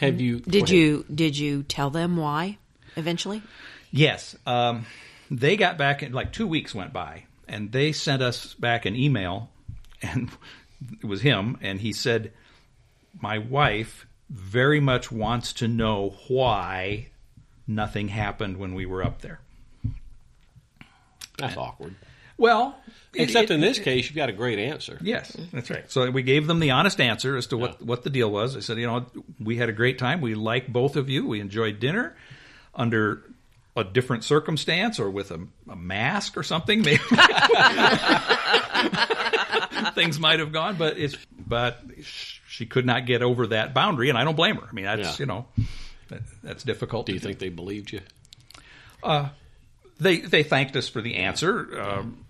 Have you? Did you did you tell them why eventually? Yes. Um, they got back in like two weeks went by and they sent us back an email and it was him and he said, my wife very much wants to know why nothing happened when we were up there. That's awkward. Well, Except it- in this case, you've got a great answer. Yes, that's right. Mm-hmm. So we gave them the honest answer as to what, Yeah. what the deal was. I said, you know, we had a great time. We like both of you. We enjoyed dinner under a different circumstance or with a, a mask or something. Maybe things might have gone, but it's but she could not get over that boundary, and I don't blame her. I mean, that's Yeah. you know, that, that's difficult. Do you think they believed you? they they thanked us for the answer? Um,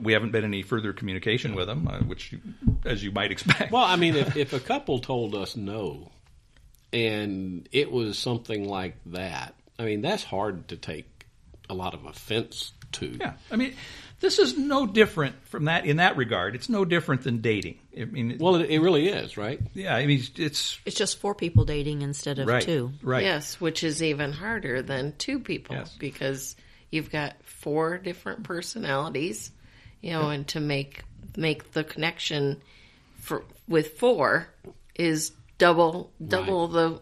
we haven't been any further communication with them, uh, which, you, as you might expect. Well, I mean, if, if a couple told us no, and it was something like that, I mean, that's hard to take a lot of offense to. Yeah, I mean, this is no different from that in that regard. It's no different than dating. I mean, Well, it, it really is, right? yeah, I mean, it's It's just four people dating instead of right, two. right. yes, which is even harder than two people Yes. because you've got four different personalities, you know, and to make make the connection for with four is double double the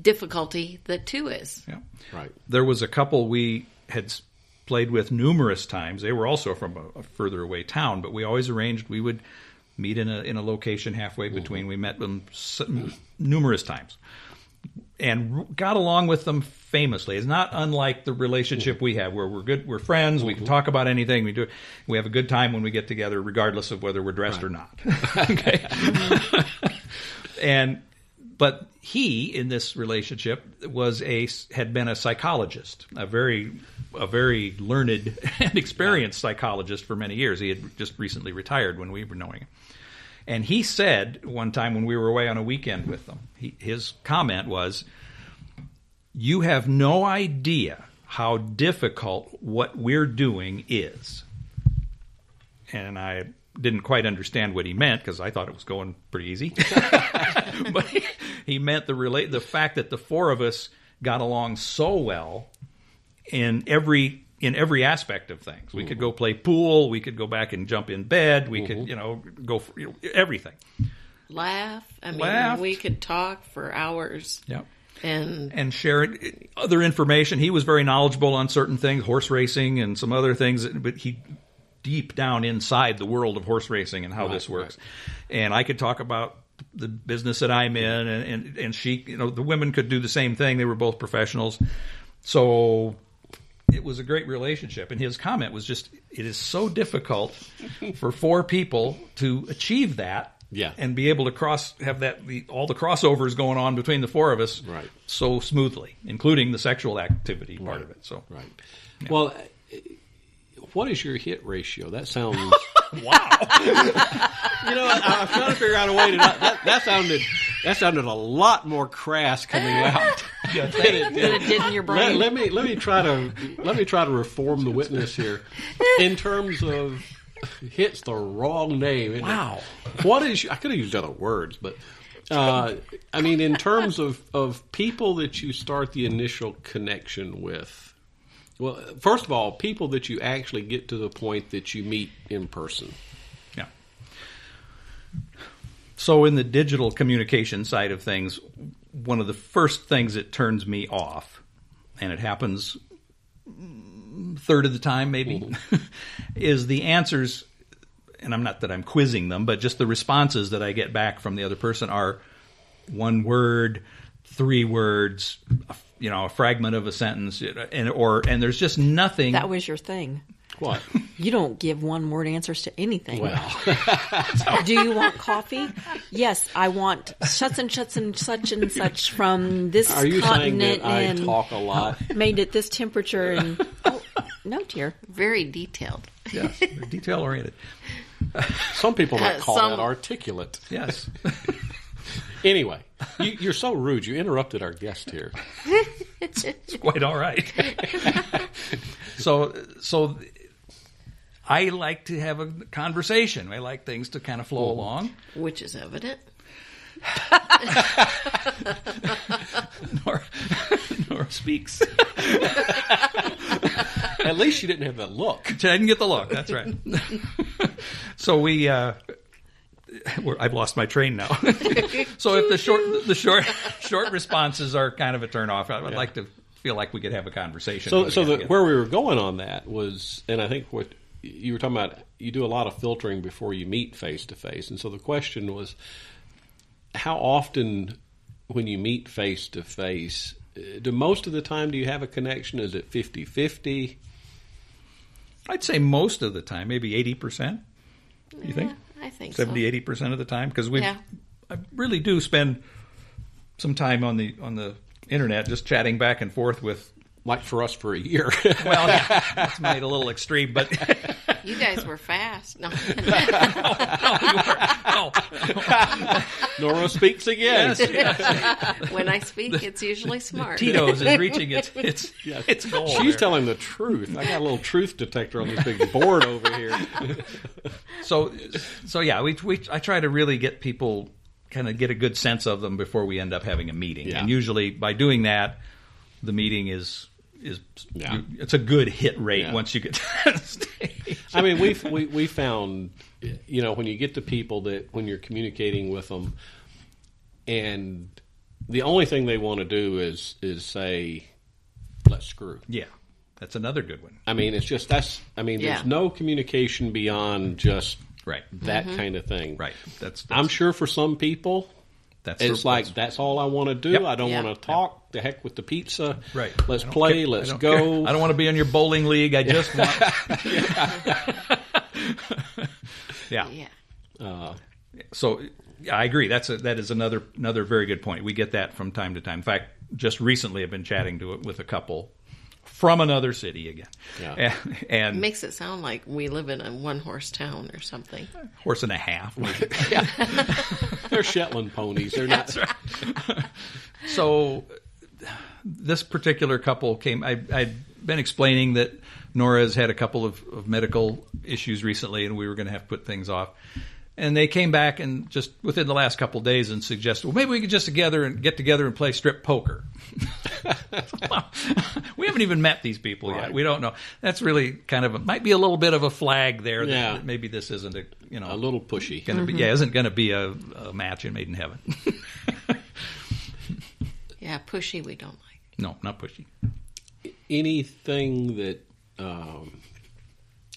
difficulty that two is. Yeah. Right. There was a couple we had played with numerous times. They were also from a, a further away town, but we always arranged we would meet in a in a location halfway mm-hmm. between. We met them s- numerous times. And r- got along with them famously. It's not unlike the relationship we have, where we're good, we're friends, we can mm-hmm. talk about anything, we do, we have a good time when we get together, regardless of whether we're dressed or not. okay, and but he in this relationship was a had been a psychologist, a very a very learned and experienced psychologist for many years. He had just recently retired when we were knowing him. And he said one time when we were away on a weekend with them, he, his comment was, "You have no idea how difficult what we're doing is." And I didn't quite understand what he meant because I thought it was going pretty easy. but he, he meant the relate the fact that the four of us got along so well in every in every aspect of things. We could go play pool, we could go back and jump in bed, we could you know go for, you know, everything. Laugh. I mean, Laugh. we could talk for hours Yeah. and And share it- other information. He was very knowledgeable on certain things, horse racing and some other things, but he deep down inside the world of horse racing and how this works. And I could talk about the business that I'm in, and, and and she, you know, the women could do the same thing. They were both professionals, so it was a great relationship. And his comment was just, "It is so difficult for four people to achieve that." Yeah. and be able to cross have that the, all the crossovers going on between the four of us Right. so smoothly, including the sexual activity part of it. So Right. Well, uh, what is your hit ratio? That sounds. wow, You know, I, I was trying to figure out a way to not. That, that sounded. That sounded a lot more crass coming out. than it Than it did in your Let, brain. let me let me try to let me try to reform the witness here in terms of hits the wrong name. Wow. What is I could have used other words, but uh, I mean in terms of of people that you start the initial connection with. Well, first of all, people that you actually get to the point that you meet in person. yeah. So in the digital communication side of things, one of the first things that turns me off, and it happens third of the time maybe, mm-hmm. is the answers and I'm not that I'm quizzing them, but just the responses that I get back from the other person are one word, three words, a- you know, a fragment of a sentence, and or and there's just nothing. That was your thing. What? You don't give one word answers to anything. Well, Do you want coffee? Yes, I want such and such and such and such from this are you saying continent that I and talk a lot? made at this temperature and oh no dear. Very detailed. yes, detail oriented. Some people might Uh, call some- that articulate. Yes. Anyway, you, you're so rude. You interrupted our guest here. it's quite all right. so, so I like to have a conversation. I like things to kind of flow along. Which is evident. Nora, Nora speaks. At least she didn't have that look. I didn't get the look. That's right. so we, uh, we're, I've lost my train now. so if the short, the short, short responses are kind of a turnoff, I would like to feel like we could have a conversation. So, so the, where we were going on that was, and I think what you were talking about, you do a lot of filtering before you meet face to face. And so the question was, how often when you meet face to face, uh, do most of the time do you have a connection? Is it 50 50? I'd say most of the time, maybe eighty percent. You think? I think 70 so. 80 percent of the time because we Yeah. I really do spend some time on the on the internet just chatting back and forth with Like for us for a year. well yeah, that's made a little extreme but You guys were fast. No. oh, Nora speaks again. when I speak, it's usually smart. Tito's is reaching its its its goal. She's there. telling the truth. I got a little truth detector on this big board over here. so so yeah, we we I try to really get people kind of get a good sense of them before we end up having a meeting. Yeah. And usually by doing that the meeting is is Yeah. it's a good hit rate Yeah. once you get to that stage. I mean, we've, we we found, you know, when you get to people that when you're communicating with them, and the only thing they want to do is is say, "Let's screw." Yeah. That's another good one. I mean, it's just that's. I mean, Yeah. there's no communication beyond just Right. that mm-hmm. kind of thing. Right. That's, that's I'm sure for some people, that's it's the- like that's- that's all I want to do. Yep. I don't Yeah. want to talk. The heck with the pizza. right. Let's play. care. Let's I go. care. I don't want to be in your bowling league. I just want. yeah. Yeah. Uh, so yeah, I agree. That's a, that is another another very good point. We get that from time to time. In fact, just recently I've been chatting to it with a couple from another city again, Yeah. and, and Makes it sound like we live in a one horse town or something. horse and a half. They're Shetland ponies. They're not. so this particular couple came. I, I'd been explaining that Nora has had a couple of, of medical issues recently, and we were going to have to put things off. And they came back and just within the last couple of days and suggested, well, maybe we could just together and get together and play strip poker. we haven't even met these people yet. We don't know. That's really kind of a, might be a little bit of a flag there that, Yeah. that maybe this isn't a you know A little pushy. gonna be yeah isn't going to be a, a match in Made in Heaven. Yeah, pushy we don't like. no, not pushy. anything that um,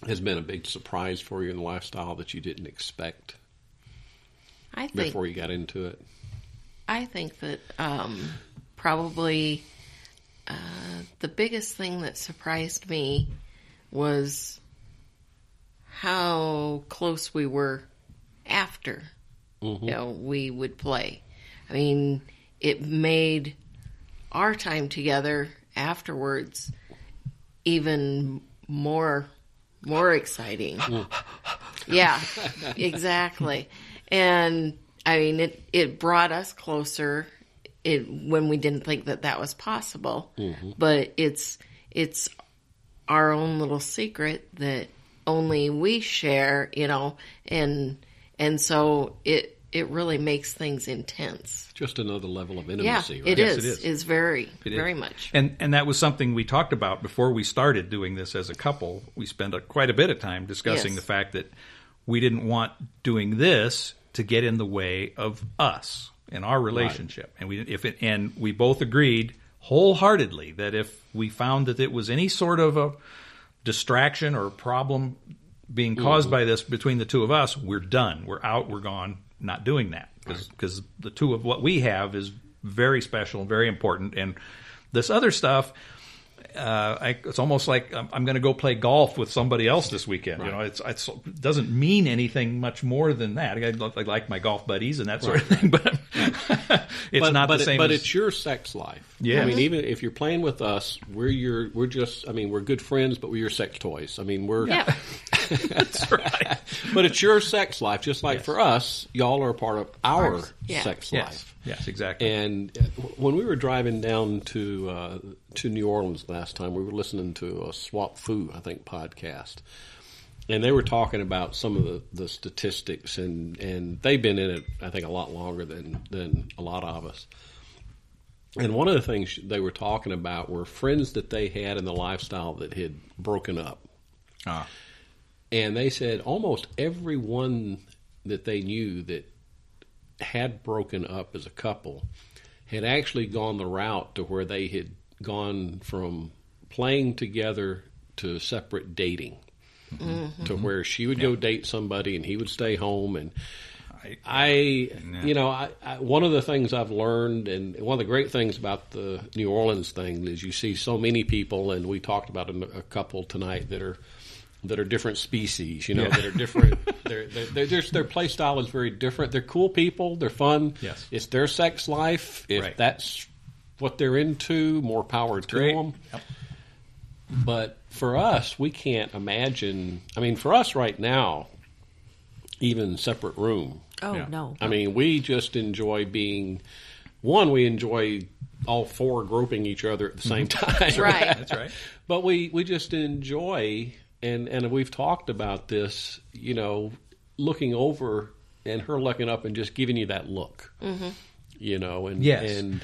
has been a big surprise for you in the lifestyle that you didn't expect I think before you got into it? I think that um, probably uh, the biggest thing that surprised me was how close we were after you know we would play. I mean, it made our time together afterwards even more more exciting. yeah, exactly. And I mean, it it brought us closer. It when we didn't think that that was possible, mm-hmm. but it's it's our own little secret that only we share, you know, and and so it it really makes things intense. Just another level of Yeah, intimacy, right? it Yes, is. it is. Is very It is. very much. And and that was something we talked about before we started doing this as a couple. We spent a, quite a bit of time discussing Yes. the fact that we didn't want doing this to get in the way of us and our relationship. And we if it and we both agreed wholeheartedly that if we found that it was any sort of a distraction or problem being caused mm-hmm. by this between the two of us, we're done. We're out. We're gone. Not doing that because because the two of what we have is very special, and very important, and this other stuff. Uh, I, it's almost like I'm, I'm going to go play golf with somebody else this weekend. You know, it's, it's it doesn't mean anything much more than that. I, I like my golf buddies and that sort of thing, but it's but, not but the it- but as, it's your sex life. Yeah. I mean, even if you're playing with us, we're your we're just. I mean, we're good friends, but we're your sex toys. I mean, we're. Yeah. that's right. But it's your sex life, just like for us, y'all are a part of our Yeah. sex Yes, life. yes, exactly. And uh, when we were driving down to uh, to New Orleans last time, we were listening to a Swap Fu, I think, podcast, and they were talking about some of the, the statistics, and, and they've been in it, I think, a lot longer than than a lot of us. And one of the things they were talking about were friends that they had in the lifestyle that had broken up. Ah. And they said almost everyone that they knew that had broken up as a couple had actually gone the route to where they had gone from playing together to separate dating. To where she would go date somebody and he would stay home and I, you know, I, I, one of the things I've learned, and one of the great things about the New Orleans thing is you see so many people, and we talked about a, a couple tonight that are that are different species, you know, that are different. they're, they're, they're just their play style is very different. They're cool people. They're fun. Yes. it's their sex life. If Right. that's what they're into, more power to great. them. Yep. But for us, we can't imagine. I mean, for us right now, even separate room. Oh Yeah. no. I mean, we just enjoy being one. We enjoy all four groping each other at the same time. That's Right. That's right. But we we just enjoy, and and we've talked about this. You know, looking over and her looking up and just giving you that look. Mm-hmm. You know, and Yes. and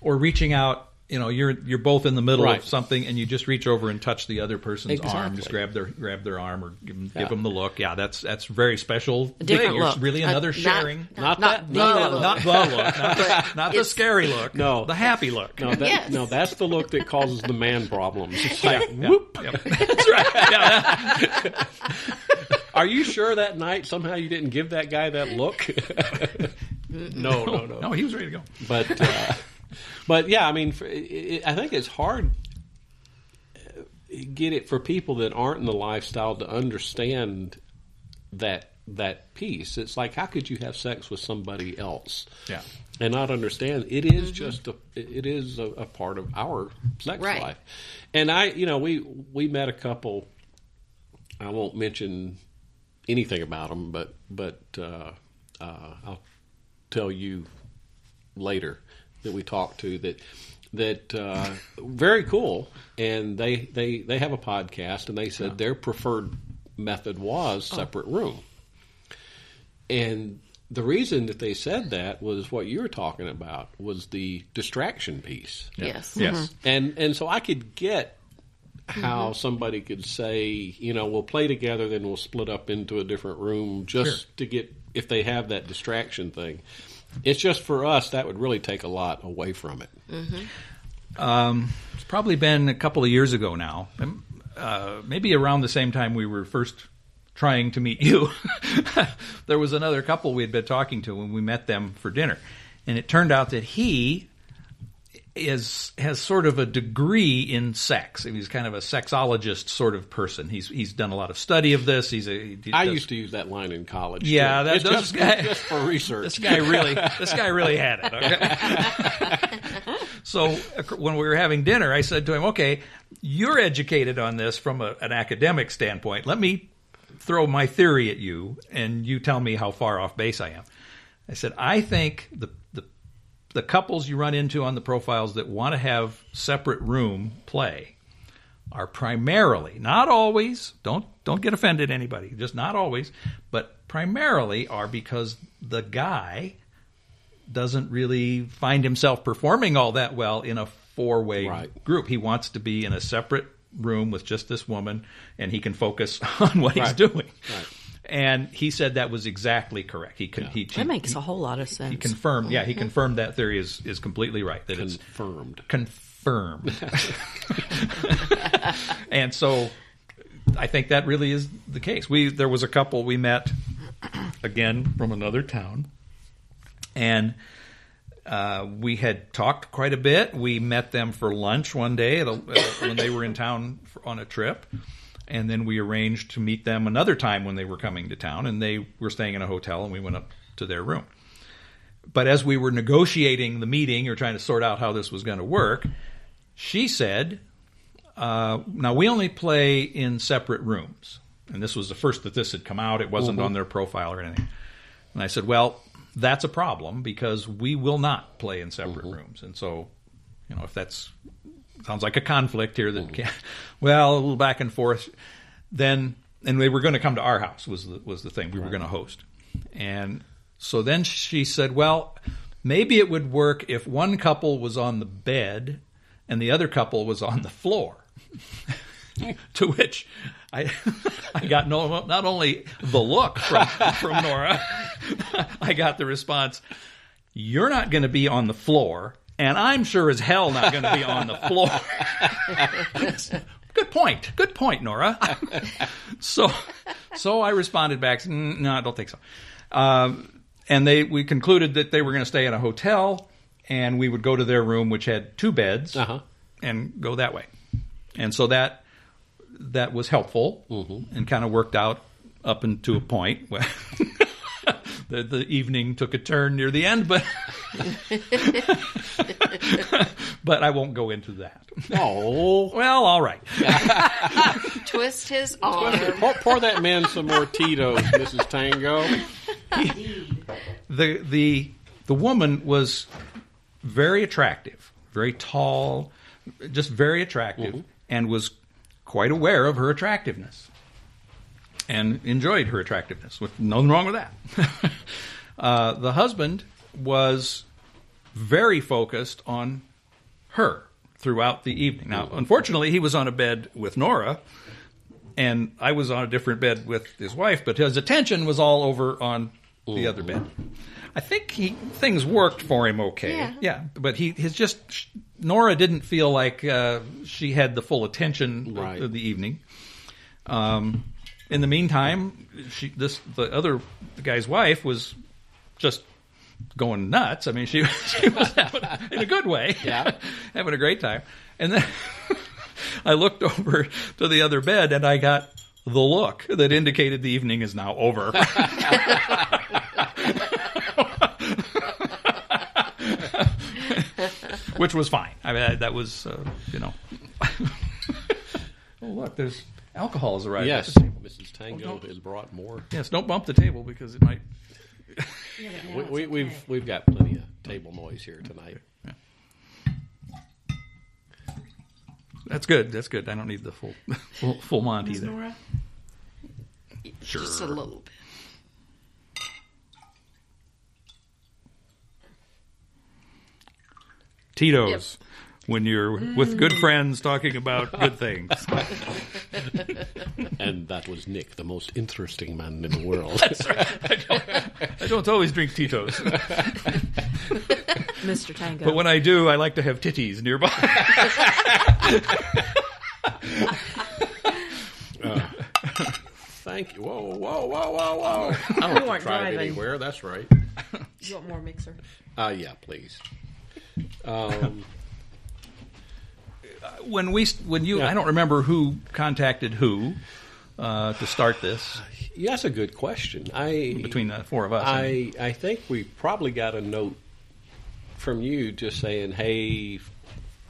or reaching out. You know, you're you're both in the middle Right. of something, and you just reach over and touch the other person's arm, just grab their grab their arm, or give them, Yeah. give them the look. Yeah, that's that's very special. A different thing. You're look. really Uh, another not- sharing. not, Not that the not look. that look. not the look, not the, not the scary look. No. the happy look. No, that, Yes. no, that's the look that causes the man problems. It's like, Yeah. whoop. Yep. That's right. Yeah. Are you sure that night somehow you didn't give that guy that look? no, no, no. No, he was ready to go. But, uh, but yeah, I mean, for, it, it, I think it's hard uh, get it for people that aren't in the lifestyle to understand that that piece. It's like, how could you have sex with somebody else? Yeah. and not understand it is just a it is a, a part of our sex Right. life and i you know we we met a couple i won't mention anything about them but but uh, uh, i'll tell you later that we talked to that that uh, very cool and they they they have a podcast and they said their preferred method was separate room and the reason that they said that was what you were talking about was the distraction piece. Yes. Yes. And and so I could get how somebody could say, you know, we'll play together, then we'll split up into a different room just Sure. to get if they have that distraction thing. It's just for us that would really take a lot away from it. It's probably been a couple of years ago now. Um, Uh, maybe around the same time we were first trying to meet you. there was another couple we had been talking to when we met them for dinner, and it turned out that he is has sort of a degree in sex. He's kind of a sexologist sort of person. He's he's done a lot of study of this. He's a he I does- used to use that line in college. Yeah, too. that- it's those just, guy- just for research. this guy really this guy really had it. Okay? so when we were having dinner, I said to him, "Okay, you're educated on this from a, an academic standpoint. Let me throw my theory at you, and you tell me how far off base I am." I said, "I think the the couples you run into on the profiles that want to have separate room play." Are primarily, not always, don't don't get offended anybody, just not always, but primarily are because the guy doesn't really find himself performing all that well in a four way Right. group. He wants to be in a separate room with just this woman and he can focus on what he's doing. Right. And he said that was exactly correct. He could he, he, That makes a whole lot of sense. he confirmed yeah, he confirmed that theory is, is completely right. That it's confirmed. confirmed. and so I think that really is the case. We there was a couple we met again from another town, and uh, we had talked quite a bit. We met them for lunch one day at a, when they were in town for, on a trip, and then we arranged to meet them another time when they were coming to town, and they were staying in a hotel, and we went up to their room. But as we were negotiating the meeting or trying to sort out how this was going to work, she said, uh, "Now we only play in separate rooms." And this was the first that this had come out. It wasn't on their profile or anything. And I said, "Well, that's a problem because we will not play in separate rooms." And so, you know, if that's sounds like a conflict here that mm-hmm. can well, a little back and forth. Then and they were going to come to our house was the was the thing we were going to host. And so then she said, "Well, maybe it would work if one couple was on the bed and the other couple was on the floor." to which I I got no not only the look from from Nora, I got the response, "You're not going to be on the floor, and I'm sure as hell not going to be on the floor." Good point. Good point, Nora. so, so I responded back, "Mm, "No, I don't think so." Um, and they we concluded that they were going to stay in a hotel, and we would go to their room, which had two beds, Uh-huh. and go that way. And so that that was helpful and kind of worked out up into a point. where the, the evening took a turn near the end, but but I won't go into that. Oh, Well, all right. Twist his arm. pour, pour that man some more Tito's, Mrs. Tango. the the the woman was very attractive, very tall, just very attractive, mm-hmm. and was quite aware of her attractiveness, and enjoyed her attractiveness. With nothing wrong with that. uh, the husband was very focused on her throughout the evening. Now, unfortunately, he was on a bed with Nora, and I was on a different bed with his wife, but his attention was all over on the other bed. I think he things worked for him okay. Yeah. but he his just Nora didn't feel like uh, she had the full attention Right. of the evening. Um, in the meantime, she this the other the guy's wife was just going nuts. I mean, she she was having in a good way, Yeah. having a great time. And then I looked over to the other bed and I got the look that indicated the evening is now over. Which was fine. I mean, that was, uh, you know. oh, look, there's alcohol has arrived. Yes, at the table. Mrs. Tango has brought more. Yes, don't bump the table because it might. We, we, we've we've got plenty of table noise here tonight. That's good. That's good. I don't need the full full, full Monty either. Sure. Just a little bit. Tito's. When you're with good friends talking about good things. And that was Nick, the most interesting man in the world. I don't always drink Tito's, Mr. Tango. but when I do, I like to have titties nearby. Thank you. Whoa, whoa, whoa, whoa, whoa. I don't have to weren't try it driving. anywhere. That's right. you want more mixer? Uh, yeah, please. Um, when we when you Yeah. I don't remember who contacted who uh, to start this yeah, that's a good question. I between the four of us. I I think we probably got a note from you just saying, "Hey,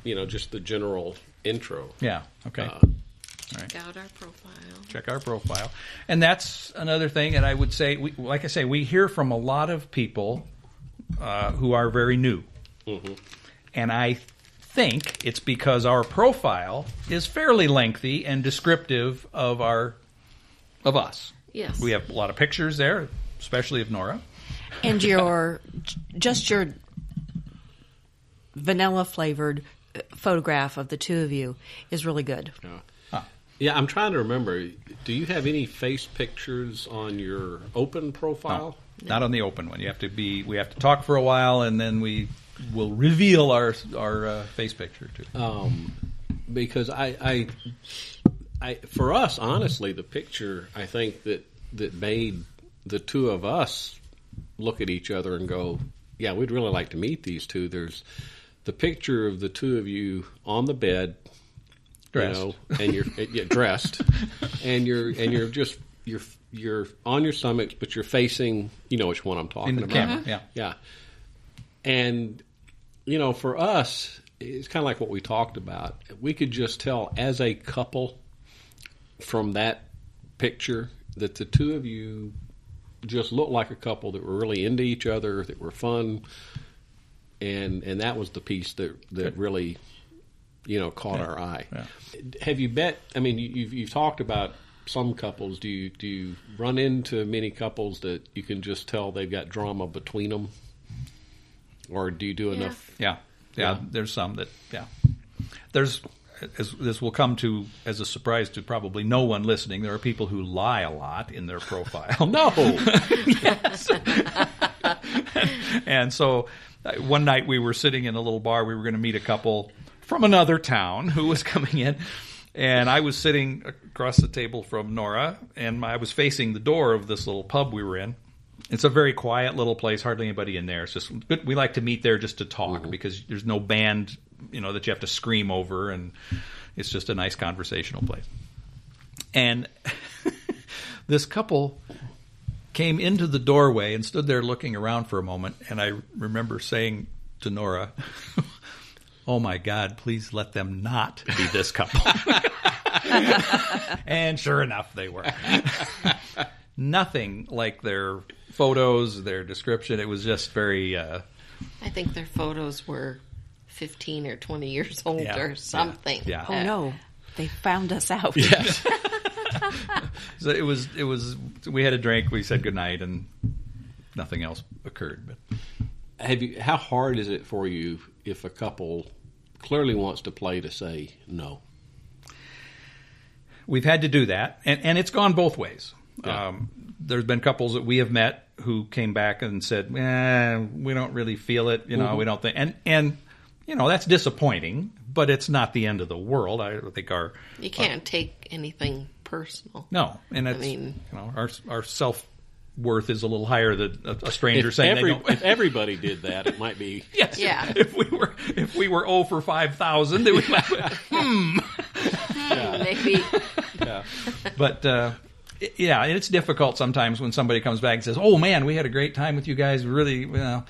you know, just the general intro." yeah. Okay. Uh, Check out our profile. check our profile. And that's another thing. And I would say, we, like I say, we hear from a lot of people uh, who are very new. And I think it's because our profile is fairly lengthy and descriptive of our of us. Yes. We have a lot of pictures there, especially of Nora. And your just your vanilla flavored uh, photograph of the two of you is really good. Yeah, I'm trying to remember. Do you have any face pictures on your open profile? Not on the open one. You have to be. We have to talk for a while, and then we will reveal our our uh, face picture too. Um, because I, I I, for us, honestly, the picture I think that that made the two of us look at each other and go, "Yeah, we'd really like to meet these two. There's the picture of the two of you on the bed, Dressed. you know, and you're yeah, dressed, and you're and you're just you're you're on your stomachs, but you're facing, you know, which one I'm talking In the about. camera, yeah. Yeah. And, you know, for us, it's kind of like what we talked about. We could just tell as a couple from that picture that the two of you just looked like a couple that were really into each other, that were fun. And, and that was the piece that, that really, you know, caught our eye. Yeah. Have you bet? I mean, you- you've, you've talked about some couples. Do you do you run into many couples that you can just tell they've got drama between them, or do you do enough? Yeah, yeah. Yeah. There's some that yeah. There's as this will come to as a surprise to probably no one listening. There are people who lie a lot in their profile. No, and so uh, one night we were sitting in a little bar. We were going to meet a couple from another town who was coming in. And I was sitting across the table from Nora, and I was facing the door of this little pub we were in. It's a very quiet little place, hardly anybody in there. It's just we like to meet there just to talk mm-hmm. because there's no band, you know, that you have to scream over, and it's just a nice conversational place. And this couple came into the doorway and stood there looking around for a moment. And I remember saying to Nora, Oh my God, please let them not be this couple. and sure enough, they were. Nothing like their photos, their description. It was just very. Uh, I think their photos were 15 or 20 years old Yeah, or yeah, something. yeah. Oh no, they found us out. yes, so it was. It was. We had a drink. We said goodnight, and nothing else occurred. But have you? How hard is it for you if a couple clearly wants to play to say no? we've had to do that, and, and it's gone both ways. Yeah. Um, there's been couples that we have met who came back and said, eh, "We don't really feel it," you know, Mm-hmm. we don't think, and and you know that's disappointing, but it's not the end of the world. I think our You can't take anything personal. no, and it's mean- you know our our self worth is a little higher than a, a stranger If, saying every, they don't. if everybody did that, it might be. Yes. Yeah. If we were if we were 0 for five thousand, then we might. Maybe Yeah. but uh, i- yeah, it's difficult sometimes when somebody comes back and says, "Oh man, we had a great time with you guys, really," you know,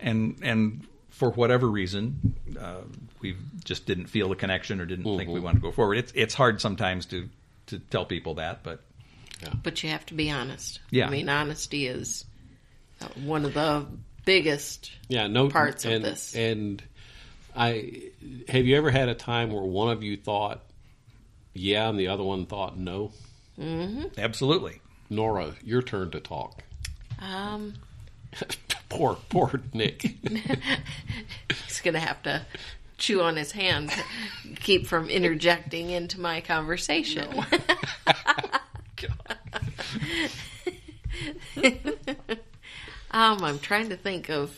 and and for whatever reason, uh, we just didn't feel the connection or didn't think we wanted to go forward. It's it's hard sometimes to to tell people that, but but you have to be honest. Yeah. I mean, honesty is uh, one of the biggest. Yeah, no parts of this. And I have you ever had a time where one of you thought yeah and the other one thought no? Absolutely. Nora, your turn to talk. Um, poor, poor Nick. he's going to have to chew on his hand to keep from interjecting into my conversation. um, I'm trying to think of.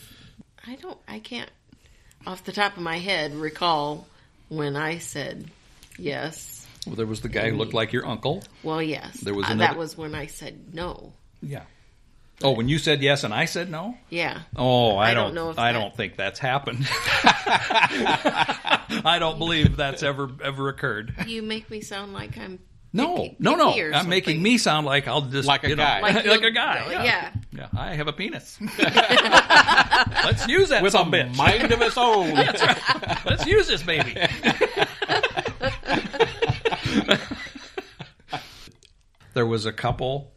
I don't. I can't, off the top of my head, recall when I said yes. Well, there was the guy who looked like your uncle. Well, yes. There was Uh, another- that was when I said no. Yeah. Oh, when you said yes and I said no. Yeah. Oh, I, I don't. don't know if I that- don't think that's happened. I don't believe that's ever ever occurred. You make me sound like I'm. No, picky- no, no. I'm making me sound like I'll just Like a you know, guy. like, Like a guy. Yeah. yeah. yeah, I have a penis. Let's use that With some a bitch. mind of its own. Let's use this baby. there was a couple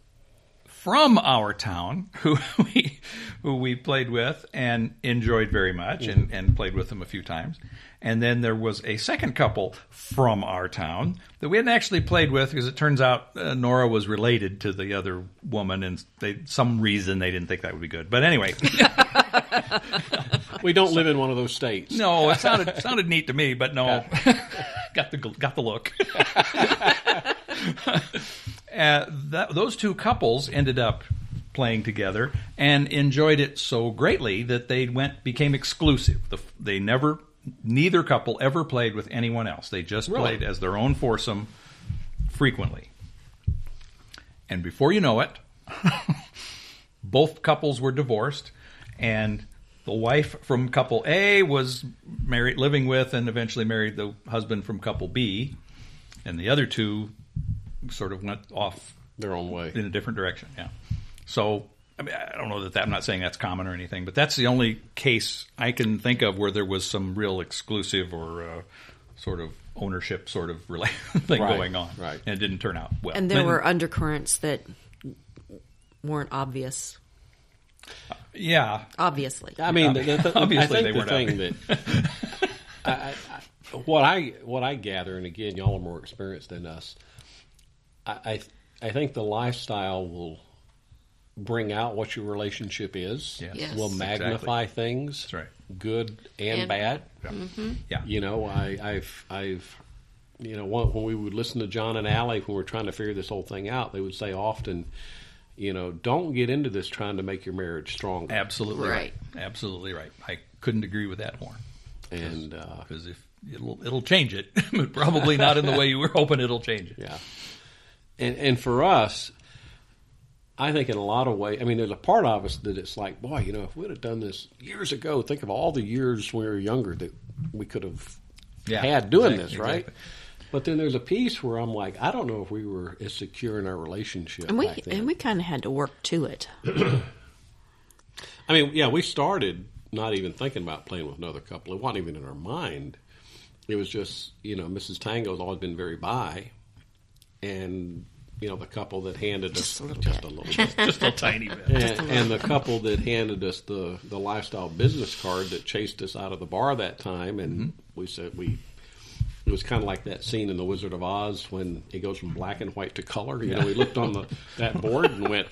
from our town who we who we played with and enjoyed very much and, and played with them a few times. And then there was a second couple from our town that we hadn't actually played with because it turns out uh, Nora was related to the other woman and they some reason they didn't think that would be good. But anyway, we don't live in one of those states. no, it sounded it sounded neat to me, but no, got the got the look. uh, that, those two couples ended up playing together and enjoyed it so greatly that they went became exclusive. The, they never, neither couple ever played with anyone else. They just Really? played as their own foursome frequently. And before you know it, both couples were divorced, and the wife from couple A was married, living with, and eventually married the husband from couple B, and the other two sort of went off Their own way. in a different direction. Yeah. So I mean, I don't know that, that I'm not saying that's common or anything, but that's the only case I can think of where there was some real exclusive or uh, sort of ownership sort of relation thing Right, going on, right. And it didn't turn out well. And there were undercurrents that weren't obvious. Yeah, Obviously, I mean, the, the, the, Obviously I they the weren't thing that I, I, I, what I what I gather, and again, y'all are more experienced than us. I, I I think the lifestyle will bring out what your relationship is. Yes. Yes. Will magnify things. That's right. Good and, And- bad. Mm-hmm. yeah. You know, I, I've, I've, you know, when, when we would listen to John and Allie when we are trying to figure this whole thing out, they would say often, you know, don't get into this trying to make your marriage stronger. Absolutely right. Right. Absolutely right. I couldn't agree with that more And uh, because if it'll it'll change it, but probably not in the way you were hoping it'll change it. yeah, and and for us, I think in a lot of ways, I mean, there's a part of us that it's like, boy, you know, if we'd have done this years ago, think of all the years when we were younger that we could have Yeah, had doing exactly, this, right? exactly. But then there's a piece where I'm like, I don't know if we were as secure in our relationship. and we back then. and we kind of had to work to it. I mean, yeah, we started not even thinking about playing with another couple. It wasn't even in our mind. It was just, you know, Mrs. Tango's always been very bi, and you know, the couple that handed us Just a little just bit. a little bit, Just a tiny bit. and, and the couple that handed us the the lifestyle business card that chased us out of the bar that time, and mm-hmm. we said we. It was kind of like that scene in The Wizard of Oz when it goes from black and white to color. You know, we looked on the that board and went,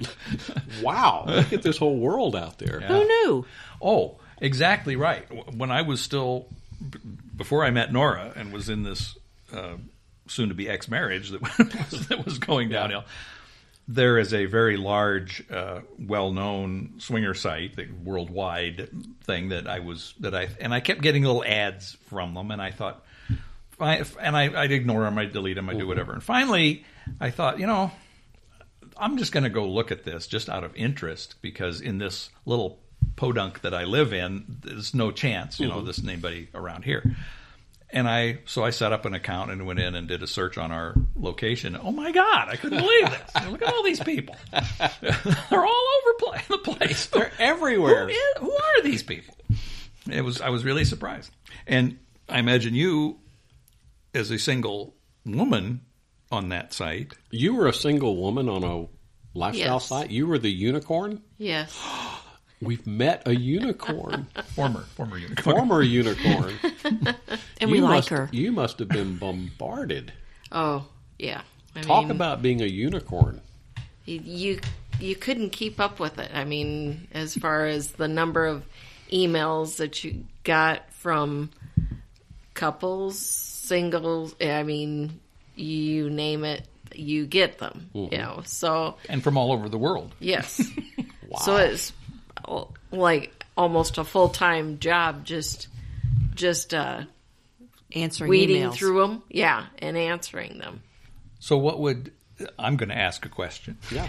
"Wow, look at this whole world out there." Who knew? Oh, exactly right. When I was still before I met Nora and was in this uh, soon to be ex marriage that was, that was going downhill. There is a very large, uh, well known swinger site, the worldwide thing that I was that I and I kept getting little ads from them, and I thought, I, and I, I'd ignore them, I'd delete them, I'd do whatever. And finally, I thought, you know, I'm just going to go look at this just out of interest because in this little podunk that I live in, there's no chance, you know, mm-hmm. there's anybody around here. And I, so I set up an account and went in and did a search on our location. Oh my God, I couldn't believe this. Look at all these people. They're all over the place. They're everywhere. Who, is, who are these people? It was, I was really surprised. And I imagine you, as a single woman on that site, You were a single woman on a lifestyle Yes. site. You were the unicorn. Yes. We've met a unicorn, former, former unicorn. former unicorn. And we You like must- her. You must have been bombarded. Oh, yeah. I Talk mean, about being a unicorn. you- you you couldn't keep up with it. I mean, as far as the number of emails that you got from couples, singles, I mean, you name it, you get them. You know, so and from all over the world. yes. So it's oh, like almost a full time job, just just uh, Answering weeding emails. through them, yeah, and answering them. So, what would I'm going to ask a question? Yeah.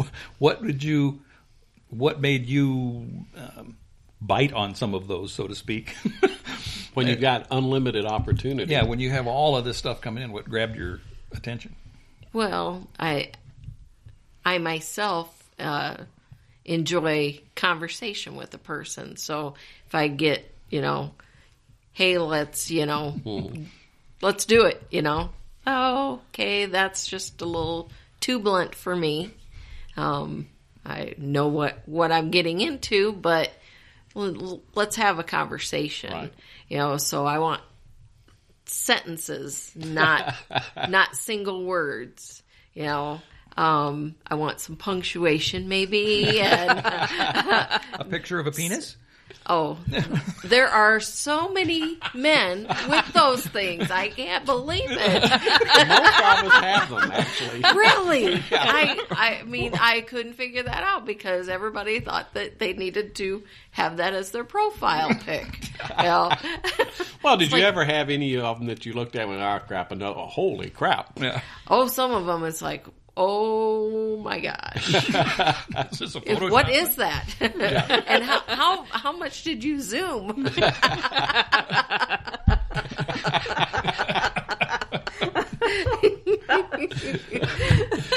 what would you? What made you um, bite on some of those, so to speak? When you've got unlimited opportunity. yeah, when you have all of this stuff coming in, what grabbed your attention? Well, I I myself uh, enjoy conversation with a person. So if I get, you know, hey, let's, you know, let's do it, you know. Oh, okay, that's just a little too blunt for me. Um, I know what what I'm getting into, but l- l- let's have a conversation. Right. You know, so I want sentences, not not single words. You know, um, I want some punctuation, maybe, and A picture of a penis? Oh, there are so many men with those things. I can't believe it. Most of us have them, actually. Really? I I mean, I couldn't figure that out because everybody thought that they needed to have that as their profile pic. Well, Well, did you like- ever have any of them that you looked at and went, oh, crap, and oh, holy crap. Yeah. oh, some of them it's like, oh my gosh, It's just a If- Photoshop. what is that? and how, how how much did you zoom?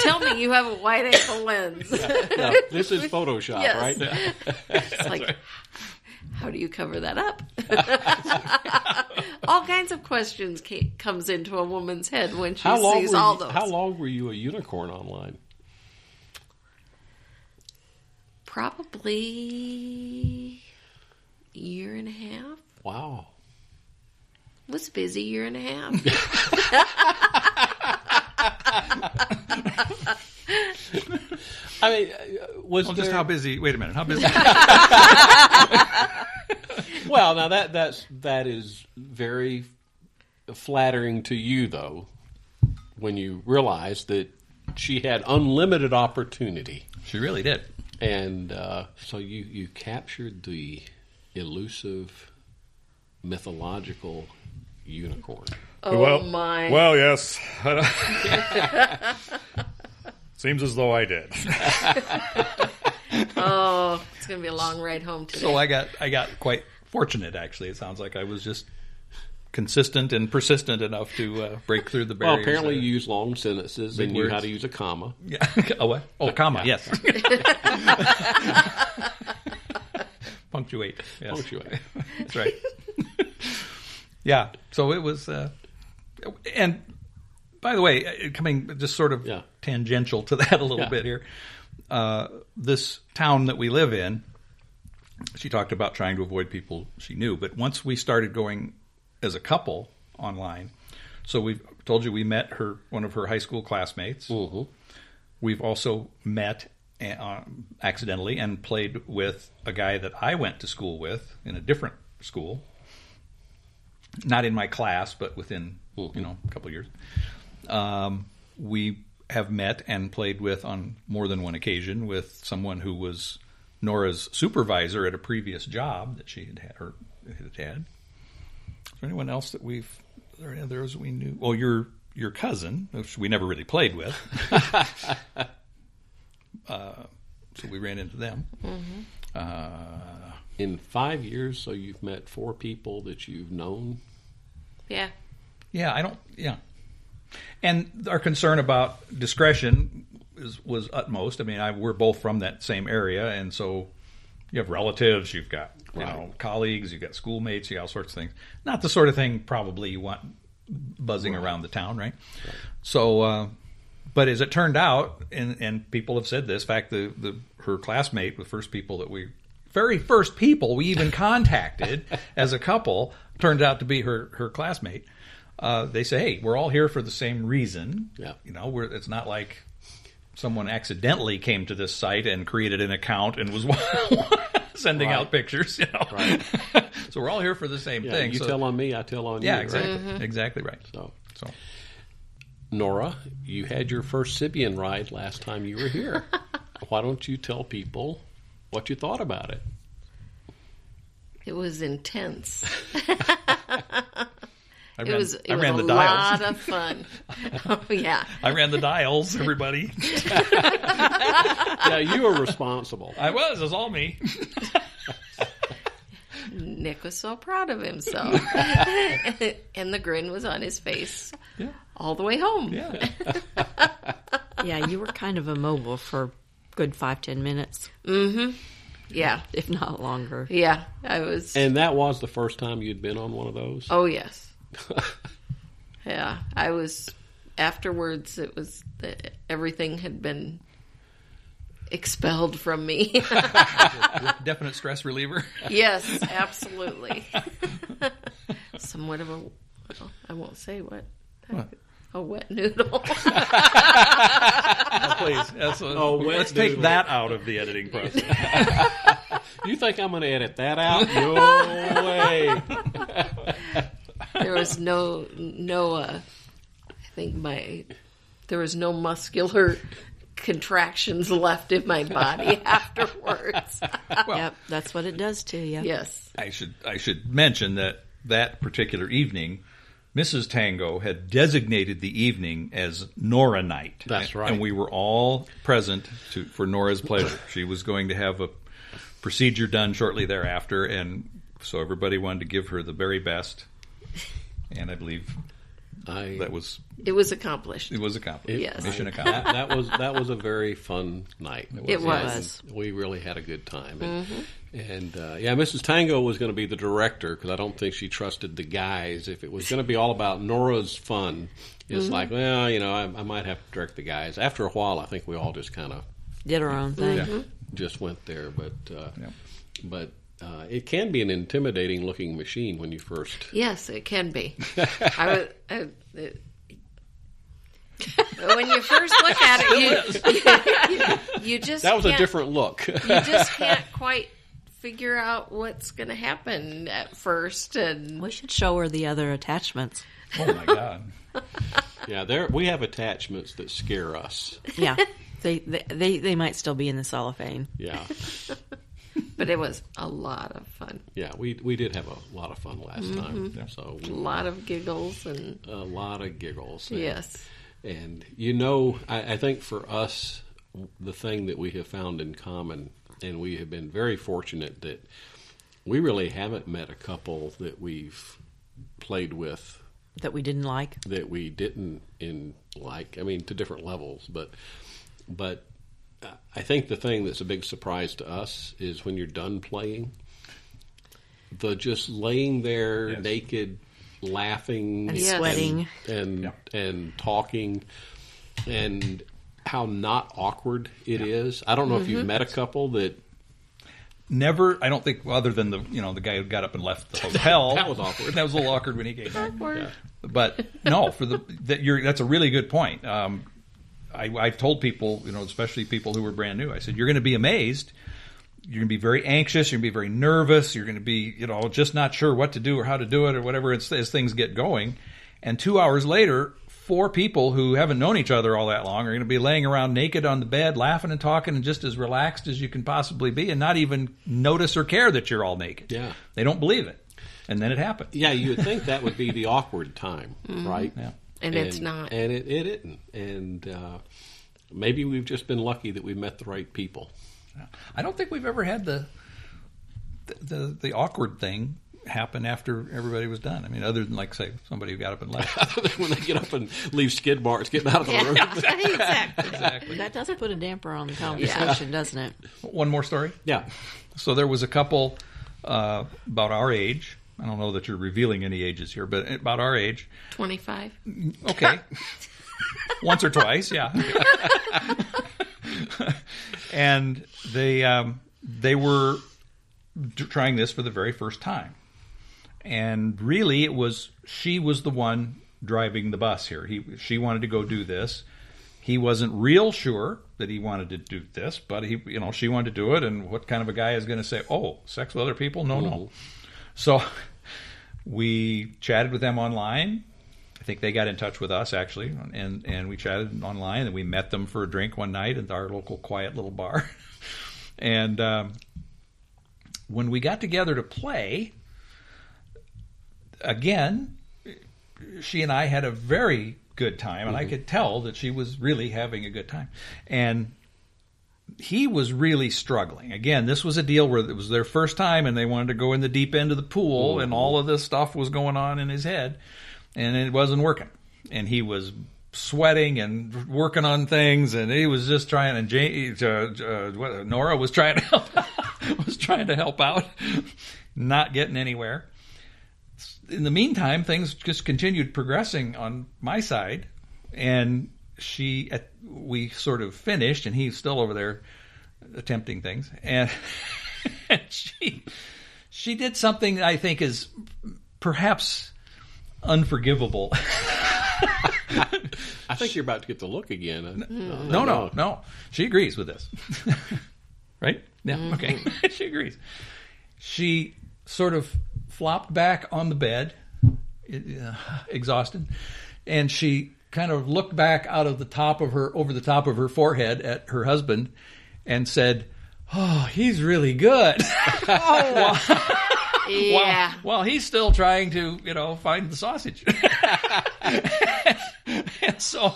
Tell me you have a wide angle lens. No, this is Photoshop, Yes. right? It's like, how do you cover that up? all kinds of questions ca- comes into a woman's head when she How long, sees were all you, those. how long were you a unicorn online? Probably a year and a half. Wow. Was a busy year and a half. I mean, uh, was Well, just how busy? Wait a minute. How busy? Well, now that that's that is very flattering to you, though, when you realize that she had unlimited opportunity, she really did. and uh, so you you captured the elusive, mythological unicorn. Oh well, my! Well, yes. Seems as though I did. oh, it's gonna be a long ride home today. So I got I got quite fortunate. Actually, it sounds like I was just consistent and persistent enough to uh, break through the barriers. Well, apparently you use long sentences and knew how to use a comma. Yeah. oh, what? Oh, comma. Yes. Punctuate. Yes. Punctuate. That's right. yeah. So it was, uh, and by the way, uh, coming just sort of Yeah. tangential to that a little Yeah. bit here. Uh, this town that we live in, she talked about trying to avoid people she knew, but once we started going as a couple online, so we've told you we met her one of her high school classmates. Mhm. We've also met uh, accidentally and played with a guy that I went to school with in a different school, not in my class, but within you know a couple of years. Um, we have met and played with on more than one occasion with someone who was Nora's supervisor at a previous job that she had had or had had. Is there anyone else that we've? Are there any others we knew? Well, your your cousin, which we never really played with. uh, so we ran into them. Uh, In five years, so you've met four people that you've known. yeah, yeah, I don't. Yeah, and our concern about discretion is, was utmost. I mean, I, we're both from that same area, and so you have relatives, you've got you know colleagues, you've got schoolmates, you got all sorts of things. Not the sort of thing probably you want buzzing around the town, right? So, uh, but as it turned out, and and people have said this, in fact, the the her classmate, the first people that we, very first people we even contacted as a couple, turned out to be her her classmate. Uh, they say, hey, we're all here for the same reason. Yeah. you know, we're, it's not like someone accidentally came to this site and created an account and was sending Right. out pictures. You know, Right. so we're all here for the same Yeah, thing. you so- tell on me, I tell on yeah, you. right? exactly, mm-hmm. exactly right. So, So Nora, you had your first Sybian ride last time you were here. Why don't you tell people what you thought about it? it was intense. I It ran, was. It I was ran a the dials. lot of fun. oh yeah. I ran the dials. Everybody, Yeah, you were responsible. I was. It was all me. Nick was so proud of himself, and the grin was on his face Yeah. all the way home. Yeah. Yeah, you were kind of immobile for a good five, ten minutes, Mm hmm. yeah, if not longer. yeah. I was. And that was the first time you'd been on one of those? oh yes. yeah, I was. Afterwards, it was the, everything had been expelled from me. Definite stress reliever. yes, absolutely. Somewhat of a. well, I won't say what. A wet noodle. Oh, please. That's a- Oh, wet let's take noodle. that out of the editing process. You think I'm going to edit that out? No way. There was no no. Uh, I think my there was no muscular contractions left in my body afterwards. yep, that's what it does to you. yes. I should I should mention that that particular evening, Mrs. Tango had designated the evening as Nora night. That's And- right. And we were all present to, for Nora's pleasure. She was going to have a procedure done shortly thereafter, and so everybody wanted to give her the very best. And I believe I, that was It was accomplished. it was accomplished. Yes. Mission that, accomplished. that was that was a very fun night. It was. And We really had a good time, and, and uh, yeah, Mrs. Tango was going to be the director because I don't think she trusted the guys. If it was going to be all about Nora's fun, it's like, well, you know, I, I might have to direct the guys. After a while, I think we all just kind of Did our own thing. just went there, but uh, Yeah. but. Uh, it can be an intimidating looking machine when you first. Yes, it can be. I was. I, it, when you first look at it, you, you, you just That was a can't- different look. you just can't quite figure out what's going to happen at first, and We should show her the other attachments. oh my god! yeah, there we have attachments that scare us. Yeah. they, they they they might still be in the cellophane. Yeah. But it was a lot of fun, Yeah, we we did have a lot of fun last mm-hmm. time. So a lot of giggles, and a lot of giggles. And, yes, and you know, I, I think for us, the thing that we have found in common, and we have been very fortunate that we really haven't met a couple that we've played with That we didn't like. that we didn't in like. I mean, to different levels, but but I think the thing that's a big surprise to us is when you're done playing, the just laying there Yes. naked, laughing And Yes. sweating. and Yeah. and talking and how not awkward it is. I don't know if you've met a couple that Never, I don't think, other than the you know the guy who got up and left the hotel. That was awkward. That was a little awkward when he came back. awkward. But no, for the that you're that's a really good point. Um, I, I've told people, you know, especially people who were brand new, I said you're going to be amazed. You're going to be very anxious. You're going to be very nervous. You're going to be, you know, just not sure what to do or how to do it or whatever as, as things get going. And two hours later, four people who haven't known each other all that long are going to be laying around naked on the bed, laughing and talking, and just as relaxed as you can possibly be, and not even notice or care that you're all naked. Yeah. they don't believe it, and then it happened. yeah, you would think that would be the awkward time, mm-hmm. right? Yeah. And it's not. and it, it isn't. And uh, maybe we've just been lucky that we met the right people. I don't think we've ever had the the the, the awkward thing happen after everybody was done. I mean, other than like say somebody who got up and left. when they get up and leave skid marks getting out of the room. exactly. exactly. That doesn't put a damper on the conversation, doesn't it? One more story. Yeah. So there was a couple uh, about our age. I don't know that you're revealing any ages here, but about our age. Twenty-five. Okay. Once or twice, yeah. and they um, they were trying this for the very first time, and really it was she was the one driving the bus here. He she wanted to go do this. He wasn't real sure that he wanted to do this, but he you know she wanted to do it. And what kind of a guy is going to say, "Oh, sex with other people? No, no." So we chatted with them online. I think they got in touch with us actually, and and we chatted online, and we met them for a drink one night at our local quiet little bar. and um, when we got together to play, again, she and I had a very good time, and I could tell that she was really having a good time, and he was really struggling. Again, this was a deal where it was their first time and they wanted to go in the deep end of the pool and all of this stuff was going on in his head and it wasn't working. And he was sweating and working on things and he was just trying and Jane, uh, uh, what- Nora was trying to help, was trying to help out, not getting anywhere. In the meantime, things just continued progressing on my side and she at, we sort of finished and he's still over there attempting things and, and she she did something that I think is perhaps unforgivable. I think you're about to get the look again. Uh, no, no, no. She agrees with this. right? Yeah, okay. she agrees. She sort of flopped back on the bed, uh, exhausted, and she kind of looked back out of the top of her, over the top of her forehead at her husband, and said, "Oh, he's really good." Oh. Yeah. While, while he's still trying to, you know, find the sausage. and so,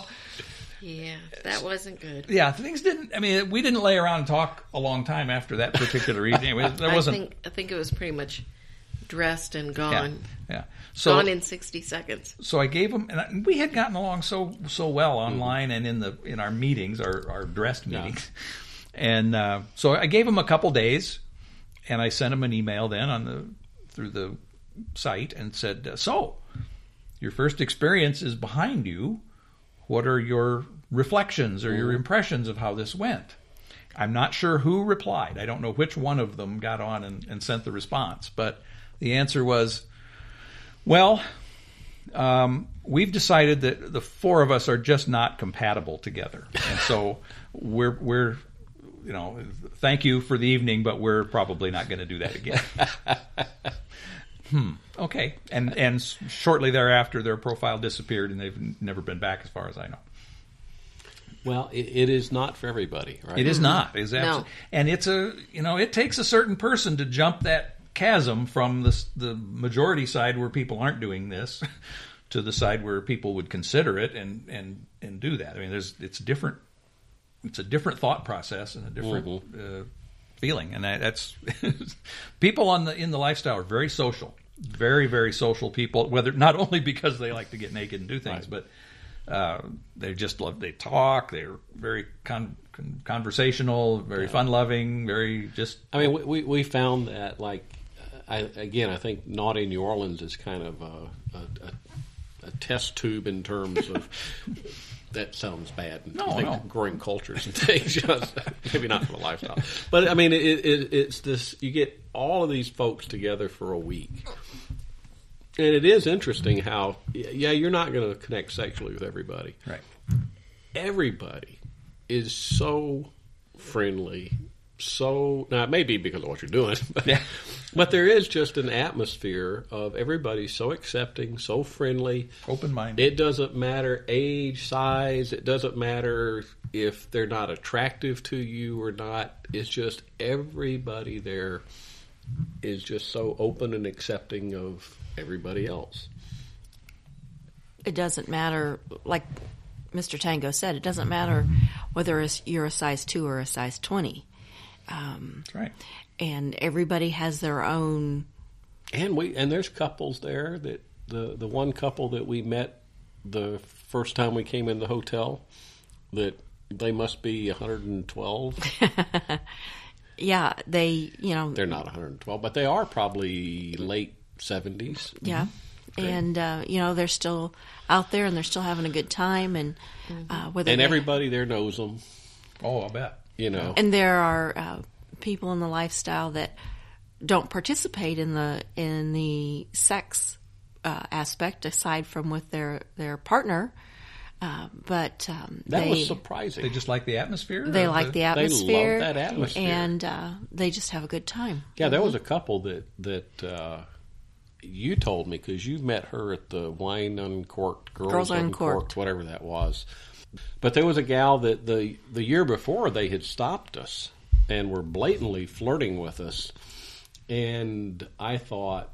Yeah. That wasn't good. yeah, things didn't. I mean, we didn't lay around and talk a long time after that particular evening. There I wasn't. think I think it was pretty much dressed and gone. yeah. So, gone in sixty seconds. so I gave him, and I, we had gotten along so so well online and in the in our meetings, our our dressed meetings, and uh, so I gave him a couple days, and I sent him an email then on the through the site and said, uh, "So, your first experience is behind you. What are your reflections or your impressions of how this went?" I'm not sure who replied. I don't know which one of them got on and, and sent the response, but the answer was, "Well." um, we've decided that the four of us are just not compatible together, and so we're we're you know thank you for the evening, but we're probably not going to do that again. hmm. Okay. And and shortly thereafter, their profile disappeared, and they've never been back, as far as I know. Well, it, it is not for everybody, right? It is not. It's No. absolutely, and it's a you know it takes a certain person to jump that chasm from the the majority side where people aren't doing this to the side where people would consider it and and and do that. I mean, there's it's different. It's a different thought process and a different uh, feeling, and that, that's people on the in the lifestyle are very social, very very social people. Whether not only because they like to get naked and do things, but uh, they just love they talk. They're very con- con- conversational, very fun loving, very just I mean, we, we, we found that, like, I, again, I think Naughty New Orleans is kind of a, a, a, test tube in terms of. That sounds bad. No, I think no. growing cultures and things, just, maybe not for the lifestyle, but I mean, it, it, it's this. You get all of these folks together for a week, and it is interesting how, yeah, you're not going to connect sexually with everybody, right. everybody is so friendly. So now it may be because of what you're doing, but, Yeah. but there is just an atmosphere of everybody so accepting, so friendly. Open minded. It doesn't matter age, size. It doesn't matter if they're not attractive to you or not. It's just everybody there is just so open and accepting of everybody else. it doesn't matter, like Mr. Tango said, it doesn't matter whether it's- you're a size 2 or a size 20. That's right. And everybody has their own. And we and there's couples there that the the one couple that we met the first time we came in the hotel that they must be 112. Yeah, they, you know, They're not 112, but they are probably late 70s. yeah. And, uh, you know, they're still out there and they're still having a good time. And uh, whether And they- everybody there knows them, Oh, I'll bet. You know. and there are uh, people in the lifestyle that don't participate in the in the sex uh, aspect aside from with their their partner uh, but um, that they was surprising. They just like the atmosphere. they like the love atmosphere They love that atmosphere. and uh, they just have a good time Yeah, there was a couple that that uh, you told me because you met her at the Wine Uncorked, Girls, Girls Uncorked, Uncorked. whatever that was. But there was a gal that the the year before they had stopped us and were blatantly flirting with us, and I thought,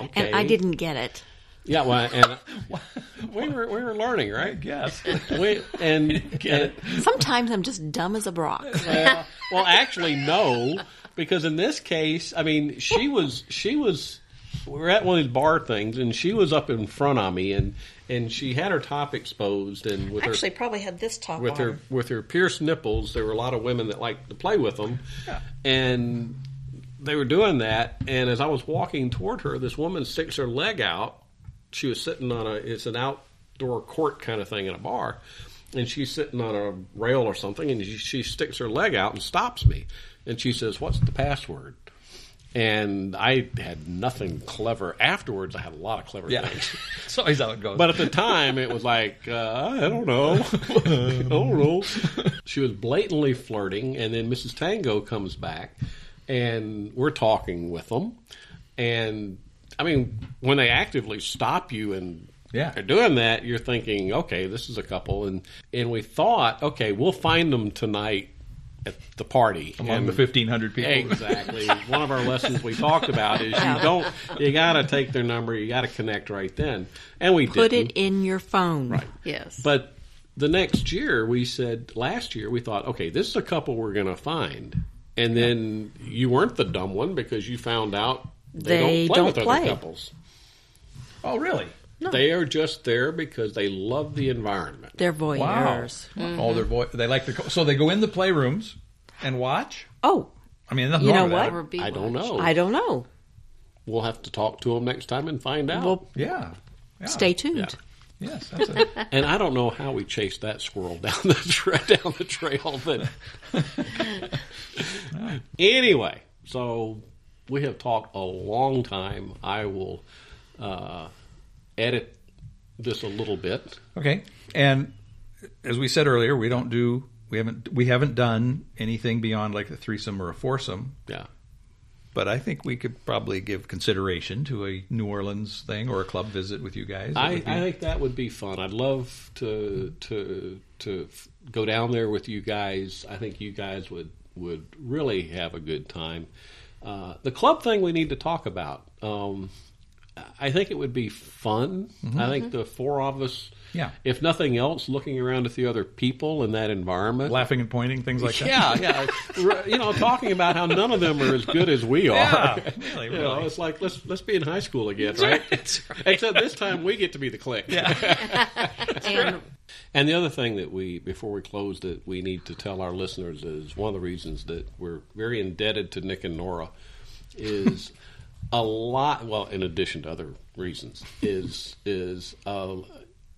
okay, and I didn't get it Yeah, well, and we were we were learning, right? Yes. We, and, and sometimes I'm just dumb as a brock well, well, actually, no, because in this case, I mean, she was she was. We were at one of these bar things, and she was up in front of me, and and she had her top exposed, and with actually her probably had this top with on. her with her pierced nipples, there were a lot of women that liked to play with them, and they were doing that. And as I was walking toward her, this woman sticks her leg out. She was sitting on a it's an outdoor court kind of thing in a bar, and she's sitting on a rail or something, and she, she sticks her leg out and stops me, and she says, "What's the password?" And I had nothing clever. Afterwards, I had a lot of clever Yeah. things. It's always how it goes. But at the time, it was like, uh, I don't know. I don't know. She was blatantly flirting, and then Mrs. Tango comes back, and we're talking with them. And, I mean, when they actively stop you and Yeah. are doing that, you're thinking, okay, this is a couple. And, and we thought, okay, we'll find them tonight at the party. among And- the 1,500 people. Exactly. One of our lessons we talked about is you don't you got to take their number, you got to connect right then, and we Put didn't. it in your phone. Right. Yes. But the next year, we said last year we thought, okay, this is a couple we're going to find, and then you weren't the dumb one because you found out they, They don't play don't with play. other couples. Oh, really? They are just there because they love the environment. They're voyeurs. Wow. voyeurs. Oh, they're vo- they like to. So they go in the playrooms and watch. Oh, I mean, You know what? that. Be I don't know. I don't know. We'll have to talk to them next time and find out. Well, Yeah. yeah. stay tuned. Yeah. Yes, that's it. And I don't know how we chased that squirrel down the tra- down the trail, but anyway, so we have talked a long time. I will uh, edit this a little bit. Okay. And as we said earlier, we don't do we haven't we haven't done anything beyond like a threesome or a foursome. Yeah, But I think we could probably give consideration to a New Orleans thing or a club visit with you guys. I, be- I think that would be fun. I'd love to to to f- go down there with you guys. I think you guys would would really have a good time. Uh, the club thing we need to talk about. Um, I think it would be fun. Mm-hmm. I think mm-hmm. the four of us, Yeah. if nothing else, looking around at the other people in that environment. laughing and pointing things like that. yeah, yeah. You know, talking about how none of them are as good as we are. Yeah, really, You know, really. it's like let's let's be in high school again, right? Except this time we get to be the clique. And And the other thing that we, before we close, that we need to tell our listeners is one of the reasons that we're very indebted to Nick and Nora is a lot. Well, in addition to other reasons, is is uh,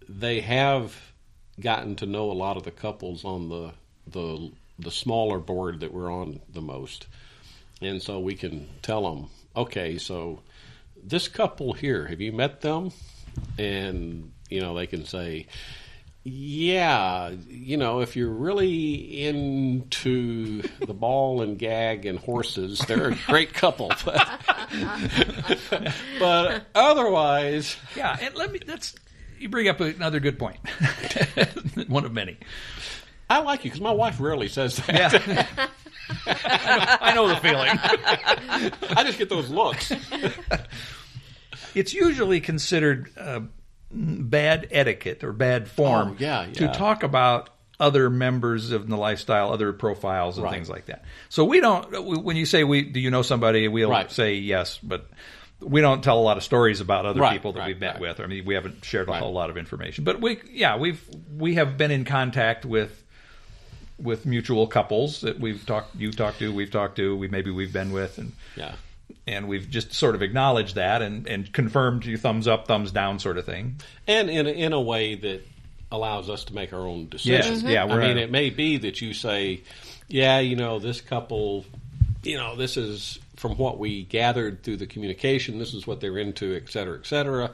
they have gotten to know a lot of the couples on the the the smaller board that we're on the most, and so we can tell them, okay, so this couple here, have you met them? And you know, they can say, yeah, you know, if you're really into the ball and gag and horses, they're a great couple. But, but otherwise, Yeah, and let me. That's you bring up another good point. One of many. I like you because my wife rarely says that. Yeah. I know the feeling. I just get those looks. It's usually considered uh, bad etiquette or bad form Oh, yeah, to talk about other members of the lifestyle, other profiles, and Right. things like that. So we don't. When you say we, do you know somebody? We'll Right. say yes, but we don't tell a lot of stories about other Right, people that we've met with. I mean, we haven't shared a whole lot of information, but we, yeah, we've we have been in contact with with mutual couples that we've talked, you've talked to, we've talked to, we maybe we've been with, and Yeah. And we've just sort of acknowledged that and, and confirmed you thumbs up, thumbs down sort of thing. And in a, in a way that allows us to make our own decisions. Yes, yeah, I mean, at- it may be that you say, yeah, you know, this couple, you know, this is from what we gathered through the communication, this is what they're into, et cetera, et cetera.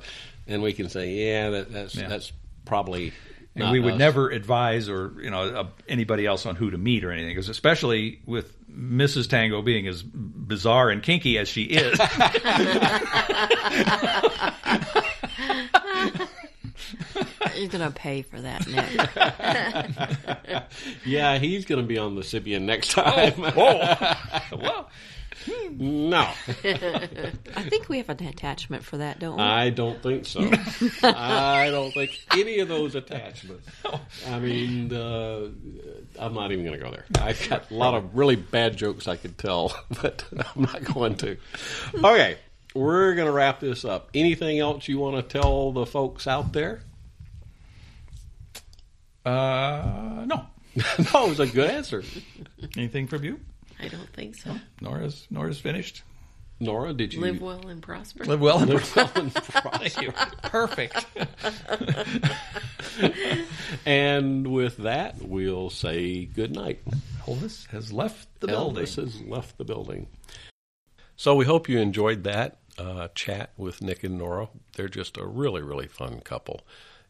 And we can say, yeah, that, that's, Yeah. that's probably. And not we would us. never advise or you know uh, anybody else on who to meet or anything, because especially with Mrs. Tango being as bizarre and kinky as she is, you're going to pay for that, Nick. Yeah, he's going to be on the Sybian next time. Oh, well, no, I think we have an attachment for that, don't we? I don't think so. I don't think any of those attachments. I mean, uh, I'm not even going to go there. I've got a lot of really bad jokes I could tell, but I'm not going to. Okay, we're going to wrap this up. Anything else you want to tell the folks out there? uh, no, no, it was a good answer. anything from you? I don't think so. Nora's Nora's finished. Nora, did you Live well and prosper. Live well and live well and prosper? perfect. And with that, we'll say good night. Elvis has left the building. Elvis has left the building. So we hope you enjoyed that uh, chat with Nick and Nora. They're just a really, really fun couple.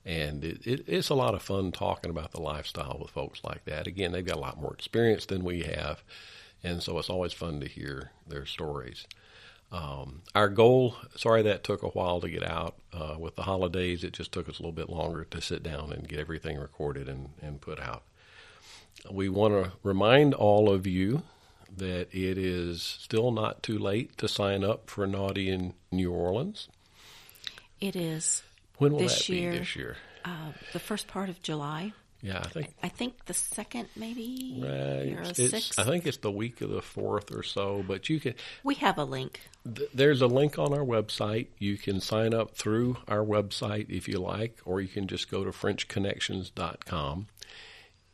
And it, it, it's a lot of fun talking about the lifestyle with folks like that. Again, they've got a lot more experience than we have. And so it's always fun to hear their stories. Um, our goal, sorry that took a while to get out. Uh, with the holidays, it just took us a little bit longer to sit down and get everything recorded and, and put out. We want to remind all of you that it is still not too late to sign up for Naughty in New Orleans. It is When will This that year- be this year? uh, the first part of July. Yeah, I think I think the second, maybe or it's, it's- sixth. I think it's the week of the fourth or so. But you can we have a link. th- there's a link on our website. You can sign up through our website if you like, or you can just go to FrenchConnections.com.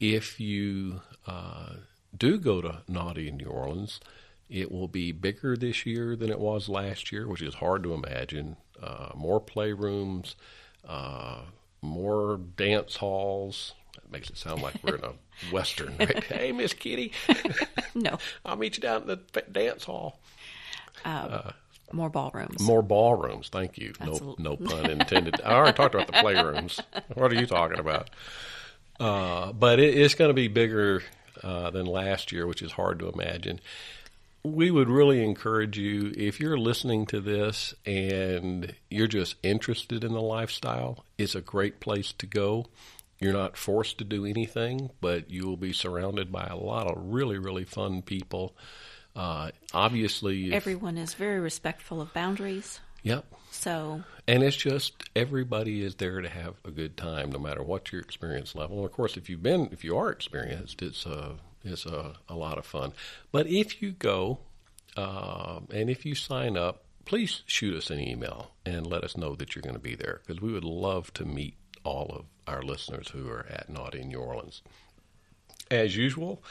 If you uh, do go to Naughty in New Orleans, it will be bigger this year than it was last year, which is hard to imagine. Uh, more playrooms, uh, more dance halls. That makes it sound like we're in a western. Right? hey, Miss Kitty, No, I'll meet you down at the dance hall. more ballrooms. More ballrooms. Thank you. No, Absolutely. no pun intended. I already talked about the playrooms. What are you talking about? Uh, but it, it's going to be bigger uh, than last year, which is hard to imagine. We would really encourage you if you're listening to this and you're just interested in the lifestyle. It's a great place to go. You're not forced to do anything, but you will be surrounded by a lot of really, really fun people. Uh, obviously, if- Everyone is very respectful of boundaries. Yep. So And it's just everybody is there to have a good time, no matter what your experience level. And of course, if you've been, if you are experienced, it's a it's a, a lot of fun. But if you go um, and if you sign up, please shoot us an email and let us know that you're going to be there because we would love to meet all of our listeners who are at Naughty New Orleans. As usual,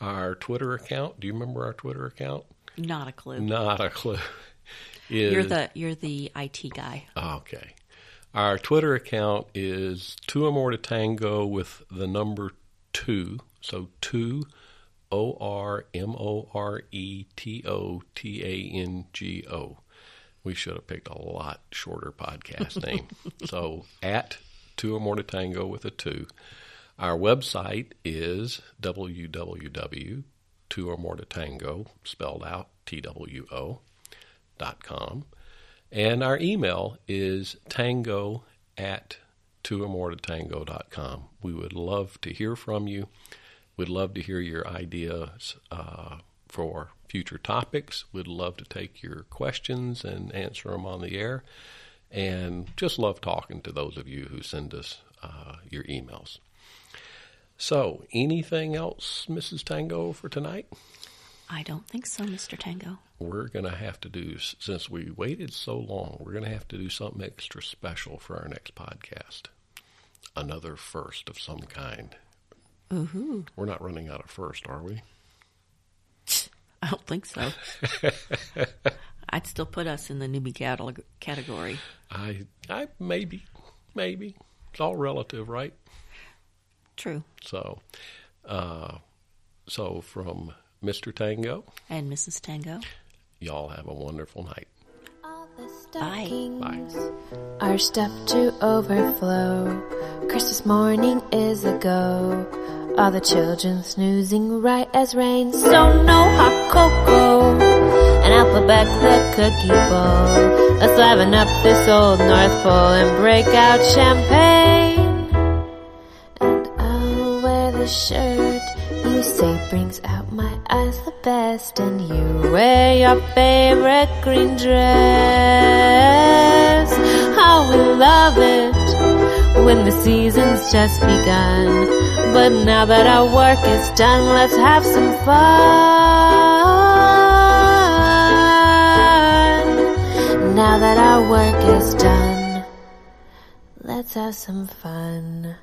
our Twitter account. Do you remember our Twitter account? not a clue. Not a clue. Is, You're the you're the IT guy. Okay. Our Twitter account is two or more to tango with the number two. So two O R M O R E T O T A N G O. We should have picked a lot shorter podcast name. so at two or more to tango with a two. Our website is www two or more to tango spelled out T W O dot com. And our email is tango at two or more to tango dot com. We would love to hear from you. We'd love to hear your ideas uh, for future topics. We'd love to take your questions and answer them on the air. And just love talking to those of you who send us uh, your emails. So, anything else, Mrs. Tango, for tonight? I don't think so, Mr. Tango. we're going to have to do, since we waited so long, we're going to have to do something extra special for our next podcast. Another first of some kind. Ooh, We're not running out of first, are we? I don't think so. I'd still put us in the newbie catalog- category. I, I maybe, maybe. It's all relative, right? True. So, uh, so from Mr. Tango, And Mrs. Tango. y'all have a wonderful night. All the Bye. stockings are stuffed to overflow. Christmas morning is a go. All the children snoozing right as rain. So no hot cocoa. And I'll put back the cookie bowl. Let's liven up this old North Pole and break out champagne. And I'll wear the shirt you say brings out my eyes the best. And you wear your favorite green dress. How we love it when the season's just begun. But now that our work is done, let's have some fun. Now that our work is done, let's have some fun.